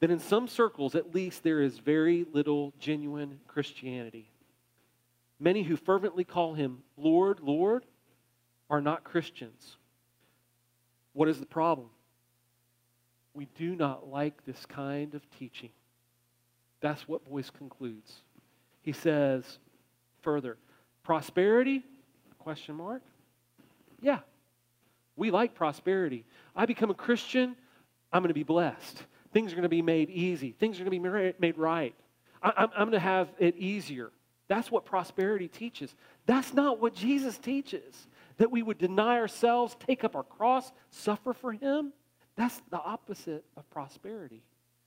that in some circles, at least, there is very little genuine Christianity. Many who fervently call him Lord, Lord are not Christians. What is the problem? We do not like this kind of teaching. That's what Boice concludes. He says further, prosperity? Question mark. Yeah. We like prosperity. I become a Christian, I'm going to be blessed. Things are going to be made easy. Things are going to be made right. I, am going to have it easier. That's what prosperity teaches. That's not what Jesus teaches. That we would deny ourselves, take up our cross, suffer for Him. That's the opposite of prosperity.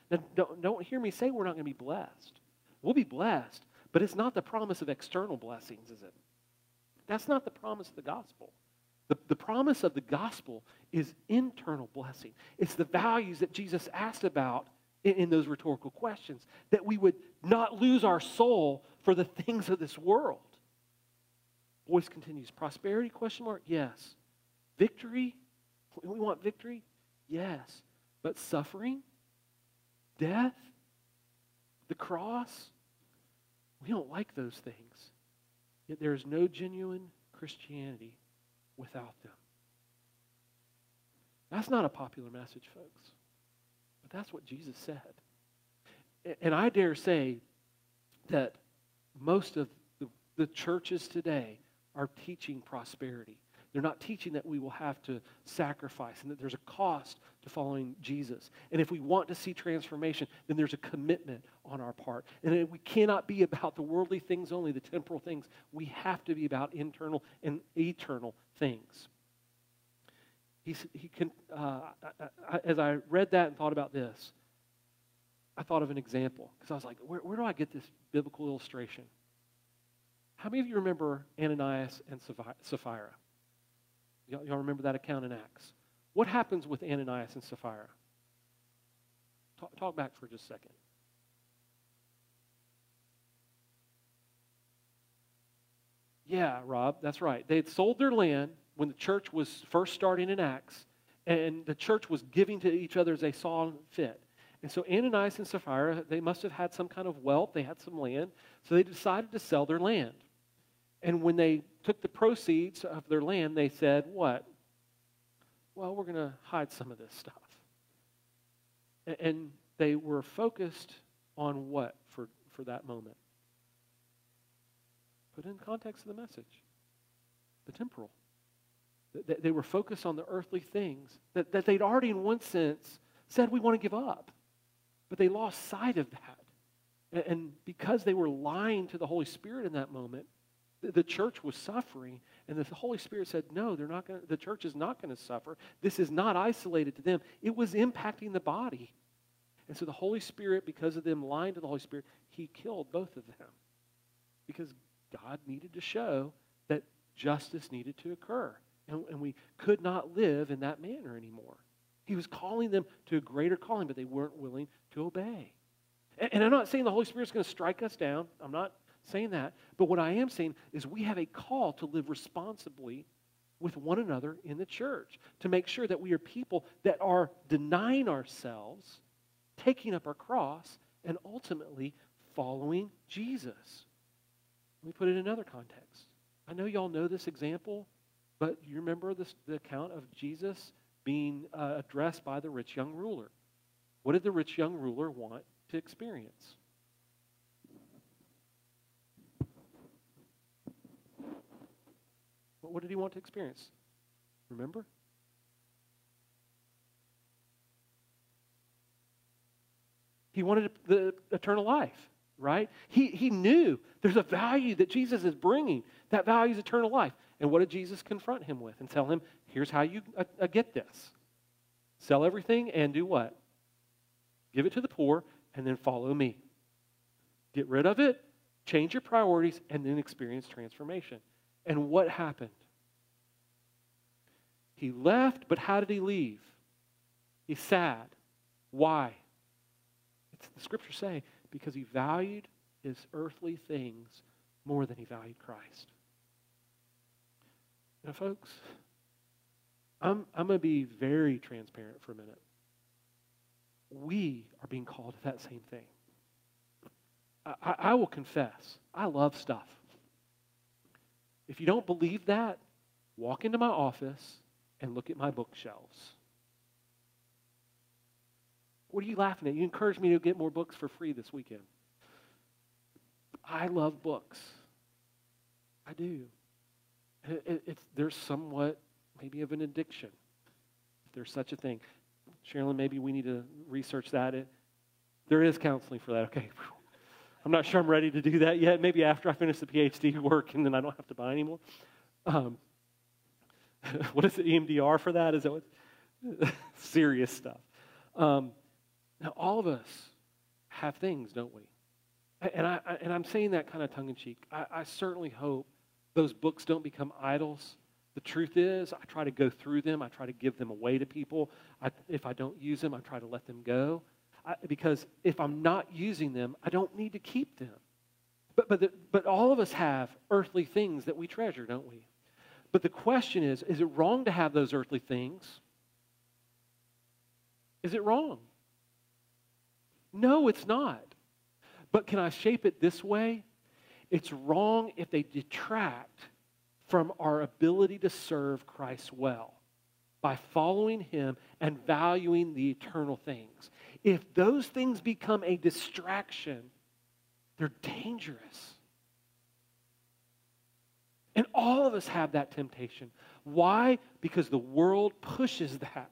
Now, don't, don't hear me say we're not going to be blessed. We'll be blessed, but it's not the promise of external blessings, is it? That's not the promise of the gospel. The, the promise of the gospel is internal blessing. It's the values that Jesus asked about in, in those rhetorical questions, that we would not lose our soul for the things of this world. Boice continues, prosperity, question mark? Yes. Victory? We want victory? Yes. But suffering? Death? The cross? We don't like those things. Yet there is no genuine Christianity without them. That's not a popular message, folks. But that's what Jesus said. And I dare say that most of the, churches today are teaching prosperity. They're not teaching that we will have to sacrifice and that there's a cost to following Jesus. And if we want to see transformation, then there's a commitment on our part. And we cannot be about the worldly things only, the temporal things. We have to be about internal and eternal things. He, he can, uh, as I read that and thought about this, I thought of an example because I was like, where, where do I get this biblical illustration? How many of you remember Ananias and Sapphira? Y'all, y'all remember that account in Acts? What happens with Ananias and Sapphira? Talk, talk back for just a second. Yeah, Rob, that's right. They had sold their land when the church was first starting in Acts, and the church was giving to each other as they saw fit. And so Ananias and Sapphira, they must have had some kind of wealth, they had some land, so they decided to sell their land. And when they took the proceeds of their land, they said, What? Well, we're going to hide some of this stuff. And they were focused on what for, for that moment? Put in context of the message the temporal. They were focused on the earthly things that, that they'd already, in one sense, said we want to give up. But they lost sight of that. And because they were lying to the Holy Spirit in that moment, the church was suffering, and the Holy Spirit said, No, they're not gonna, the church is not going to suffer. This is not isolated to them, it was impacting the body. And so the Holy Spirit, because of them lying to the Holy Spirit, he killed both of them. because God needed to show that justice needed to occur. And, and we could not live in that manner anymore. He was calling them to a greater calling, but they weren't willing to obey. And, and I'm not saying the Holy Spirit's going to strike us down. I'm not saying that. But what I am saying is we have a call to live responsibly with one another in the church, to make sure that we are people that are denying ourselves, taking up our cross, and ultimately following Jesus. Let me put it in another context. I know y'all know this example, but you remember this, the account of Jesus being uh, addressed by the rich young ruler. What did the rich young ruler want to experience? What did he want to experience? Remember? He wanted the eternal life, right? He, he knew there's a value that Jesus is bringing. That value is eternal life. And what did Jesus confront him with and tell him, here's how you uh, uh, get this sell everything and do what? Give it to the poor and then follow me. Get rid of it, change your priorities, and then experience transformation. And what happened? He left, but how did he leave? He's sad. Why? It's the scriptures say because he valued his earthly things more than he valued Christ. Now, folks, I'm, I'm going to be very transparent for a minute. We are being called to that same thing. I, I will confess, I love stuff. If you don't believe that, walk into my office and look at my bookshelves. What are you laughing at? You encouraged me to get more books for free this weekend. I love books. I do. It, it's, there's somewhat maybe of an addiction, if there's such a thing. Sherilyn, maybe we need to research that. It, there is counseling for that. Okay. I'm not sure I'm ready to do that yet. Maybe after I finish the PhD work and then I don't have to buy anymore. Um, what is the EMDR for that? Is that what? serious stuff. Um, now, all of us have things, don't we? And, I, and I'm saying that kind of tongue in cheek. I, I certainly hope those books don't become idols. The truth is, I try to go through them. I try to give them away to people. I, if I don't use them, I try to let them go. I, because if I'm not using them, I don't need to keep them. But, but, the, but all of us have earthly things that we treasure, don't we? But the question is is it wrong to have those earthly things? Is it wrong? No, it's not. But can I shape it this way? It's wrong if they detract from our ability to serve Christ well by following him and valuing the eternal things. If those things become a distraction, they're dangerous. And all of us have that temptation. Why? Because the world pushes that.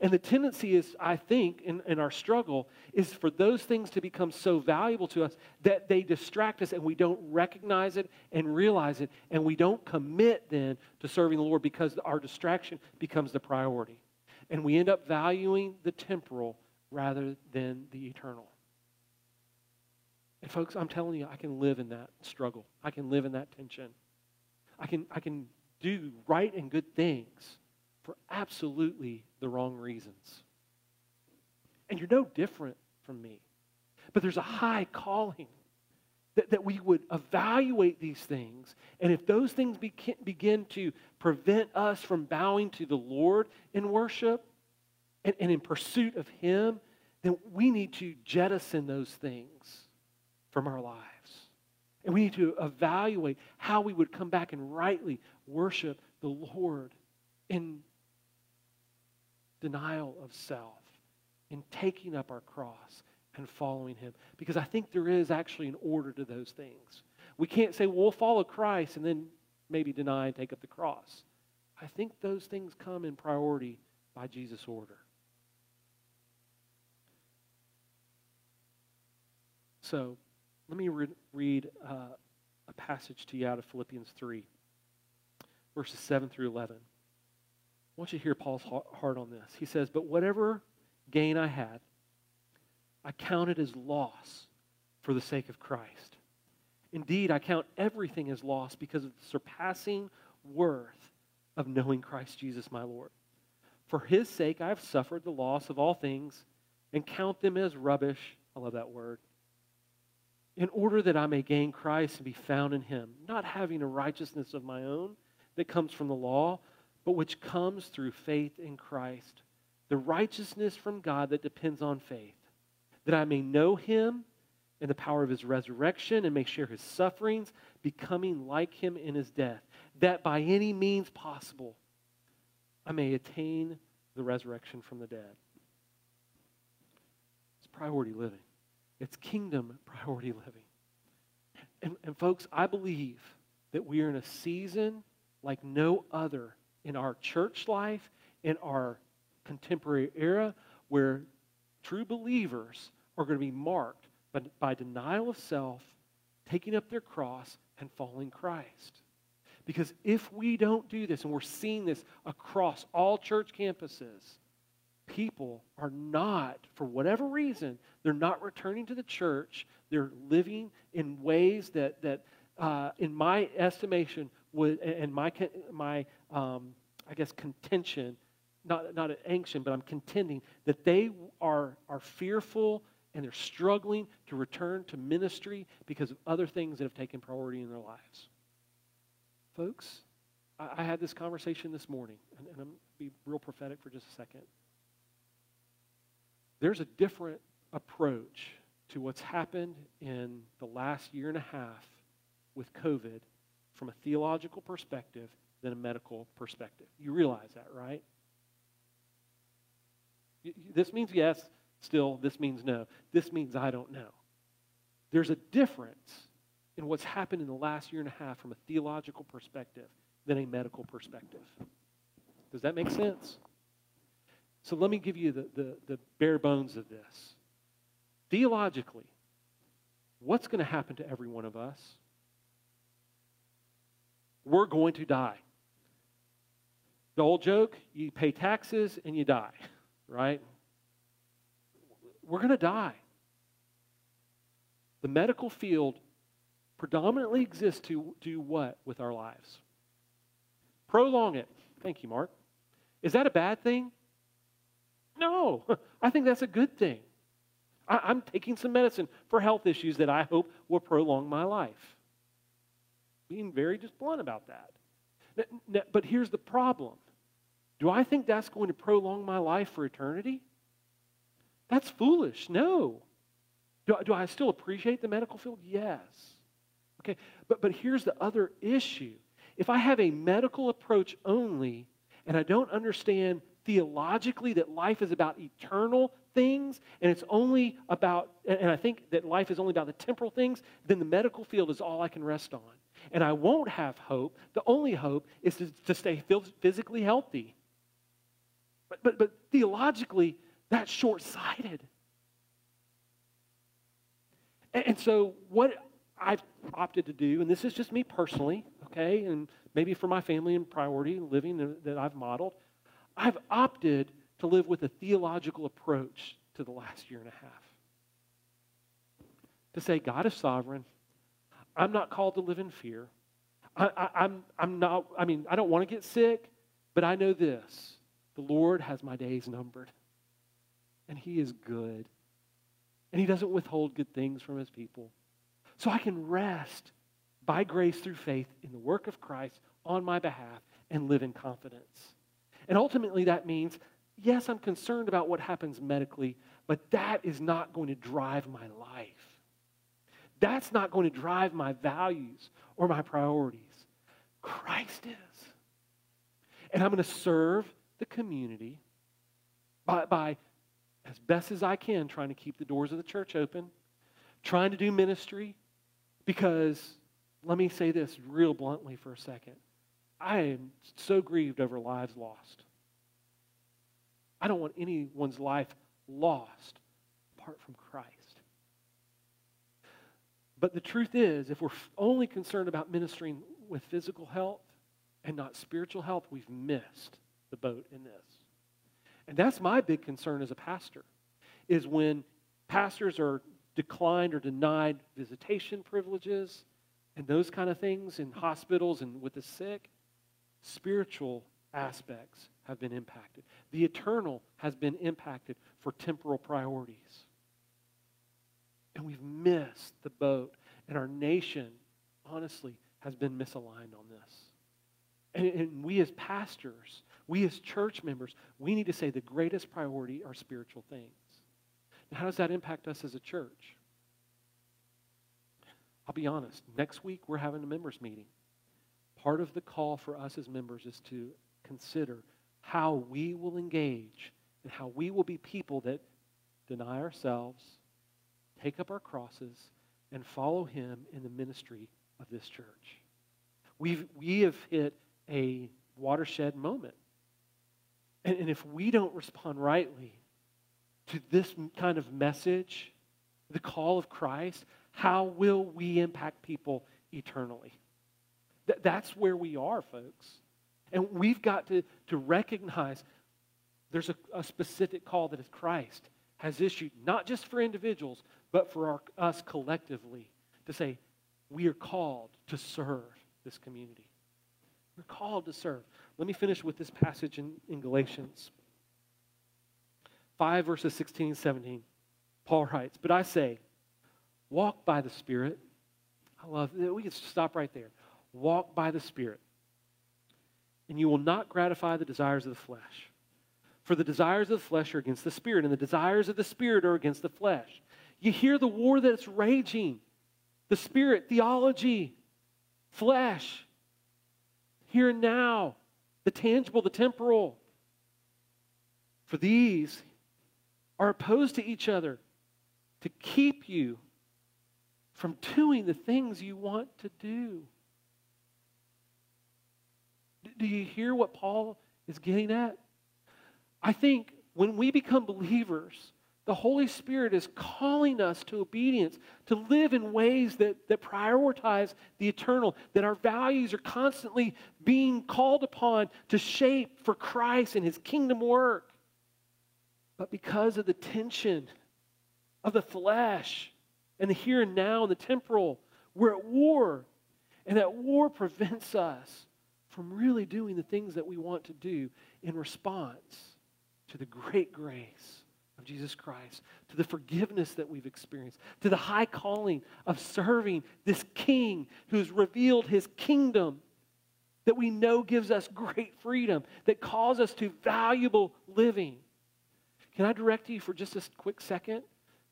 And the tendency is, I think, in, in our struggle, is for those things to become so valuable to us that they distract us and we don't recognize it and realize it, and we don't commit then to serving the Lord because our distraction becomes the priority. And we end up valuing the temporal rather than the eternal. And folks, I'm telling you, I can live in that struggle. I can live in that tension. I can, I can do right and good things for absolutely the wrong reasons. And you're no different from me. But there's a high calling that, that we would evaluate these things. And if those things begin to prevent us from bowing to the Lord in worship and, and in pursuit of Him, then we need to jettison those things from our lives. And we need to evaluate how we would come back and rightly worship the Lord in denial of self, in taking up our cross and following Him. Because I think there is actually an order to those things. We can't say, well, we'll follow Christ and then maybe deny and take up the cross. I think those things come in priority by Jesus' order. So let me re- read uh, a passage to you out of Philippians 3, verses 7 through 11. I want you to hear Paul's heart on this. He says, But whatever gain I had, I counted as loss for the sake of Christ. Indeed, I count everything as loss because of the surpassing worth of knowing Christ Jesus my Lord. For his sake, I have suffered the loss of all things and count them as rubbish. I love that word. In order that I may gain Christ and be found in him, not having a righteousness of my own that comes from the law, but which comes through faith in Christ, the righteousness from God that depends on faith, that I may know him and the power of his resurrection and may share his sufferings, becoming like him in his death, that by any means possible I may attain the resurrection from the dead. It's priority living, it's kingdom priority living. And, and folks, I believe that we are in a season like no other in our church life, in our contemporary era, where true believers are going to be marked by, by denial of self, taking up their cross, and following Christ. Because if we don't do this, and we're seeing this across all church campuses, people are not, for whatever reason, they're not returning to the church. They're living in ways that, that uh, in my estimation, would, and my, my um, I guess, contention, not, not an anxious, but I'm contending that they are, are fearful and they're struggling to return to ministry because of other things that have taken priority in their lives. Folks, I, I had this conversation this morning, and, and I'm be real prophetic for just a second. There's a different approach to what's happened in the last year and a half with COVID from a theological perspective than a medical perspective. You realize that, right? This means yes, still, this means no. This means I don't know. There's a difference in what's happened in the last year and a half from a theological perspective than a medical perspective. Does that make sense? So let me give you the, the, the bare bones of this. Theologically, what's going to happen to every one of us? We're going to die. The old joke you pay taxes and you die, right? We're going to die. The medical field predominantly exists to do what with our lives? Prolong it. Thank you, Mark. Is that a bad thing? No, I think that's a good thing. I, am taking some medicine for health issues that I hope will prolong my life. Being very just blunt about that. But here's the problem Do I think that's going to prolong my life for eternity? That's foolish. No. Do, do I still appreciate the medical field? Yes. Okay, but, but here's the other issue. If I have a medical approach only and I don't understand theologically that life is about eternal things and it's only about, and I think that life is only about the temporal things, then the medical field is all I can rest on. And I won't have hope. The only hope is to, to stay physically healthy. But, but, but theologically, that's short sighted. And, and so, what I've opted to do, and this is just me personally, okay, and maybe for my family and priority living that I've modeled, I've opted to live with a theological approach to the last year and a half. To say, God is sovereign. I'm not called to live in fear. I, I, I'm, I'm not, I mean, I don't want to get sick, but I know this the Lord has my days numbered and He is good. And He doesn't withhold good things from His people. So I can rest by grace through faith in the work of Christ on my behalf and live in confidence. And ultimately, that means yes, I'm concerned about what happens medically, but that is not going to drive my life. That's not going to drive my values or my priorities. Christ is. And I'm going to serve the community by, by as best as I can, trying to keep the doors of the church open, trying to do ministry, because let me say this real bluntly for a second. I am so grieved over lives lost. I don't want anyone's life lost apart from Christ. But the truth is, if we're only concerned about ministering with physical health and not spiritual health, we've missed the boat in this. And that's my big concern as a pastor, is when pastors are declined or denied visitation privileges and those kind of things in hospitals and with the sick, spiritual aspects have been impacted. The eternal has been impacted for temporal priorities. And we've missed the boat. And our nation, honestly, has been misaligned on this. And, and, we as pastors, we as church members, we need to say the greatest priority are spiritual things. Now, how does that impact us as a church? I'll be honest. Next week, we're having a members' meeting. Part of the call for us as members is to consider how we will engage and how we will be people that deny ourselves, take up our crosses, and follow Him in the ministry of this church. We've, we have hit a watershed moment. And, and if we don't respond rightly to this kind of message, the call of Christ, how will we impact people eternally? Th- that's where we are, folks. And we've got to, to recognize there's a, a specific call that is Christ has issued, not just for individuals, but for our, us collectively, to say, we are called to serve this community. We're called to serve. Let me finish with this passage in, in Galatians 5, verses 16 and 17. Paul writes, But I say, walk by the Spirit. I love it. We can stop right there. Walk by the Spirit, and you will not gratify the desires of the flesh. For the desires of the flesh are against the Spirit, and the desires of the Spirit are against the flesh. You hear the war that's raging the Spirit, theology, flesh, here and now, the tangible, the temporal. For these are opposed to each other to keep you from doing the things you want to do. Do you hear what Paul is getting at? I think when we become believers, the Holy Spirit is calling us to obedience, to live in ways that, that prioritize the eternal, that our values are constantly being called upon to shape for Christ and his kingdom work. But because of the tension of the flesh and the here and now and the temporal, we're at war. And that war prevents us from really doing the things that we want to do in response to the great grace Jesus Christ, to the forgiveness that we've experienced, to the high calling of serving this King who's revealed his kingdom that we know gives us great freedom, that calls us to valuable living. Can I direct you for just a quick second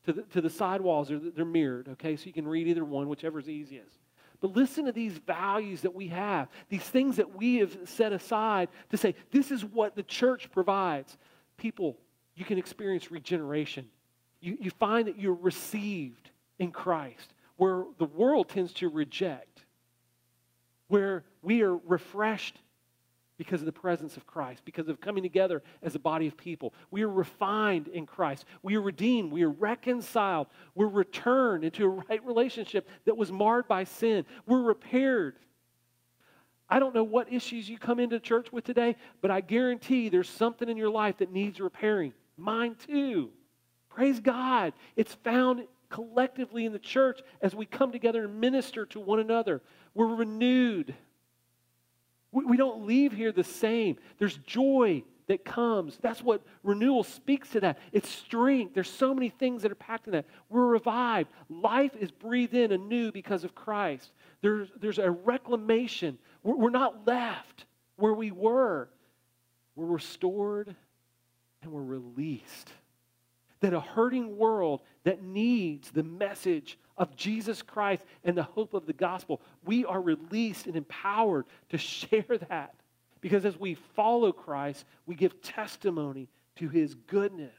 to the, to the sidewalls? They're, they're mirrored, okay? So you can read either one, whichever's easiest. But listen to these values that we have, these things that we have set aside to say, this is what the church provides people, you can experience regeneration. You, you find that you're received in Christ, where the world tends to reject, where we are refreshed because of the presence of Christ, because of coming together as a body of people. We are refined in Christ. We are redeemed. We are reconciled. We're returned into a right relationship that was marred by sin. We're repaired. I don't know what issues you come into church with today, but I guarantee there's something in your life that needs repairing. Mine too. Praise God. It's found collectively in the church as we come together and minister to one another. We're renewed. We, don't leave here the same. There's joy that comes. That's what renewal speaks to that. It's strength. There's so many things that are packed in that. We're revived. Life is breathed in anew because of Christ. There's, there's a reclamation we're, we're not left where we were. We're restored and we're released. That a hurting world that needs the message of Jesus Christ and the hope of the gospel, we are released and empowered to share that. Because as we follow Christ, we give testimony to his goodness.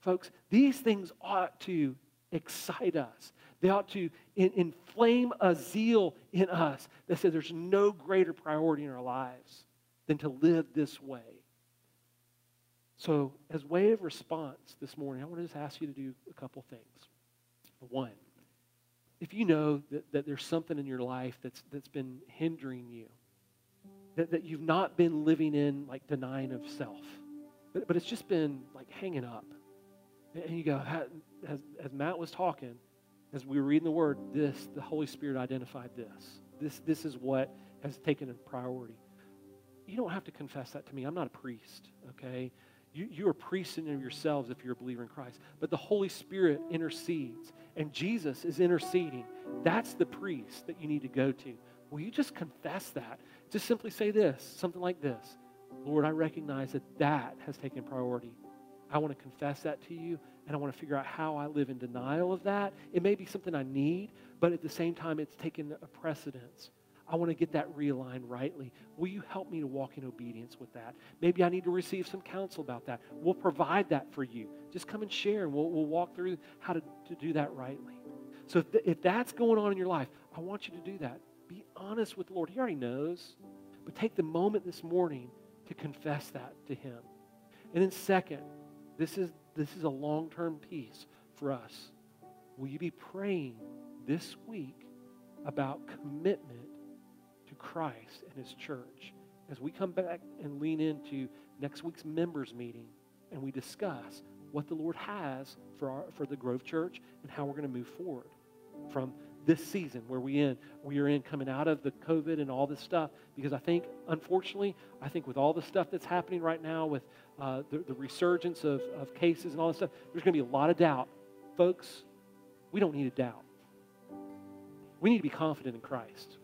Folks, these things ought to excite us. They ought to in, inflame a zeal in us that says there's no greater priority in our lives than to live this way. So, as way of response this morning, I want to just ask you to do a couple things. One, if you know that, that there's something in your life that's, that's been hindering you, that, that you've not been living in like denying of self, but, but it's just been like hanging up. And you go, as, as Matt was talking, as we were reading the word, this, the Holy Spirit identified this. This, this is what has taken a priority. You don't have to confess that to me. I'm not a priest, okay? You, you are priests in yourselves if you're a believer in Christ. But the Holy Spirit intercedes, and Jesus is interceding. That's the priest that you need to go to. Will you just confess that? Just simply say this, something like this Lord, I recognize that that has taken priority. I want to confess that to you, and I want to figure out how I live in denial of that. It may be something I need, but at the same time, it's taken a precedence. I want to get that realigned rightly. Will you help me to walk in obedience with that? Maybe I need to receive some counsel about that. We'll provide that for you. Just come and share, and we'll, we'll walk through how to, to do that rightly. So if, th- if that's going on in your life, I want you to do that. Be honest with the Lord. He already knows. But take the moment this morning to confess that to Him. And then, second, this is, this is a long term piece for us. Will you be praying this week about commitment Christ and His church as we come back and lean into next week's members meeting and we discuss what the Lord has for, our, for the Grove Church and how we're going to move forward from this season where we in we are in coming out of the COVID and all this stuff. Because I think, unfortunately, I think with all the stuff that's happening right now, with uh, the, the resurgence of, of cases and all this stuff, there's going to be a lot of doubt. Folks, we don't need to doubt. We need to be confident in Christ.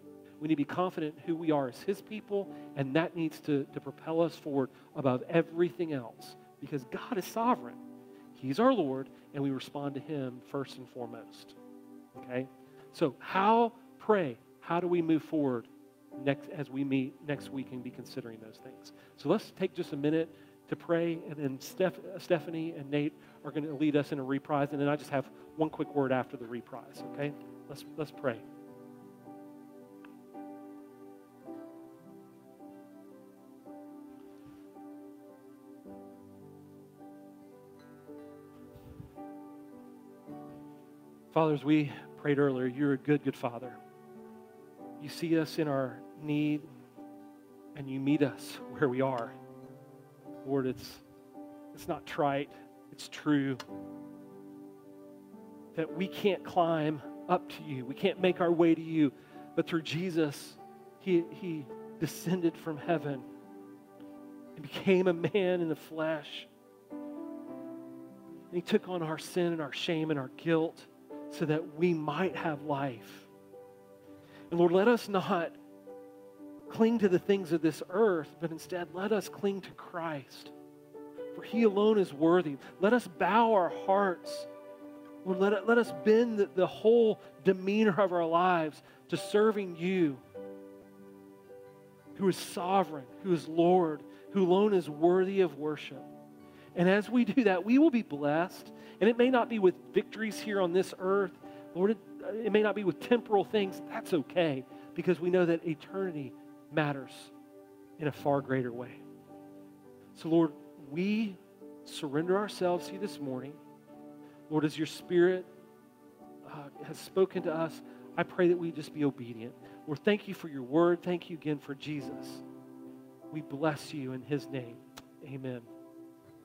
We need to be confident who we are as His people, and that needs to, to propel us forward above everything else because God is sovereign. He's our Lord, and we respond to Him first and foremost. Okay? So, how pray? How do we move forward next as we meet next week and be considering those things? So, let's take just a minute to pray, and then Steph, Stephanie and Nate are going to lead us in a reprise, and then I just have one quick word after the reprise. Okay? Let's let's pray. Fathers, we prayed earlier, you're a good, good Father. You see us in our need and you meet us where we are. Lord, it's, it's not trite, it's true. That we can't climb up to you, we can't make our way to you, but through Jesus, He, he descended from heaven and became a man in the flesh. And He took on our sin and our shame and our guilt so that we might have life. And Lord, let us not cling to the things of this earth, but instead let us cling to Christ. For he alone is worthy. Let us bow our hearts. Lord, let, let us bend the, the whole demeanor of our lives to serving you, who is sovereign, who is Lord, who alone is worthy of worship. And as we do that, we will be blessed and it may not be with victories here on this earth. Lord, it, it may not be with temporal things. That's okay because we know that eternity matters in a far greater way. So, Lord, we surrender ourselves to you this morning. Lord, as your Spirit uh, has spoken to us, I pray that we just be obedient. Lord, thank you for your word. Thank you again for Jesus. We bless you in his name. Amen.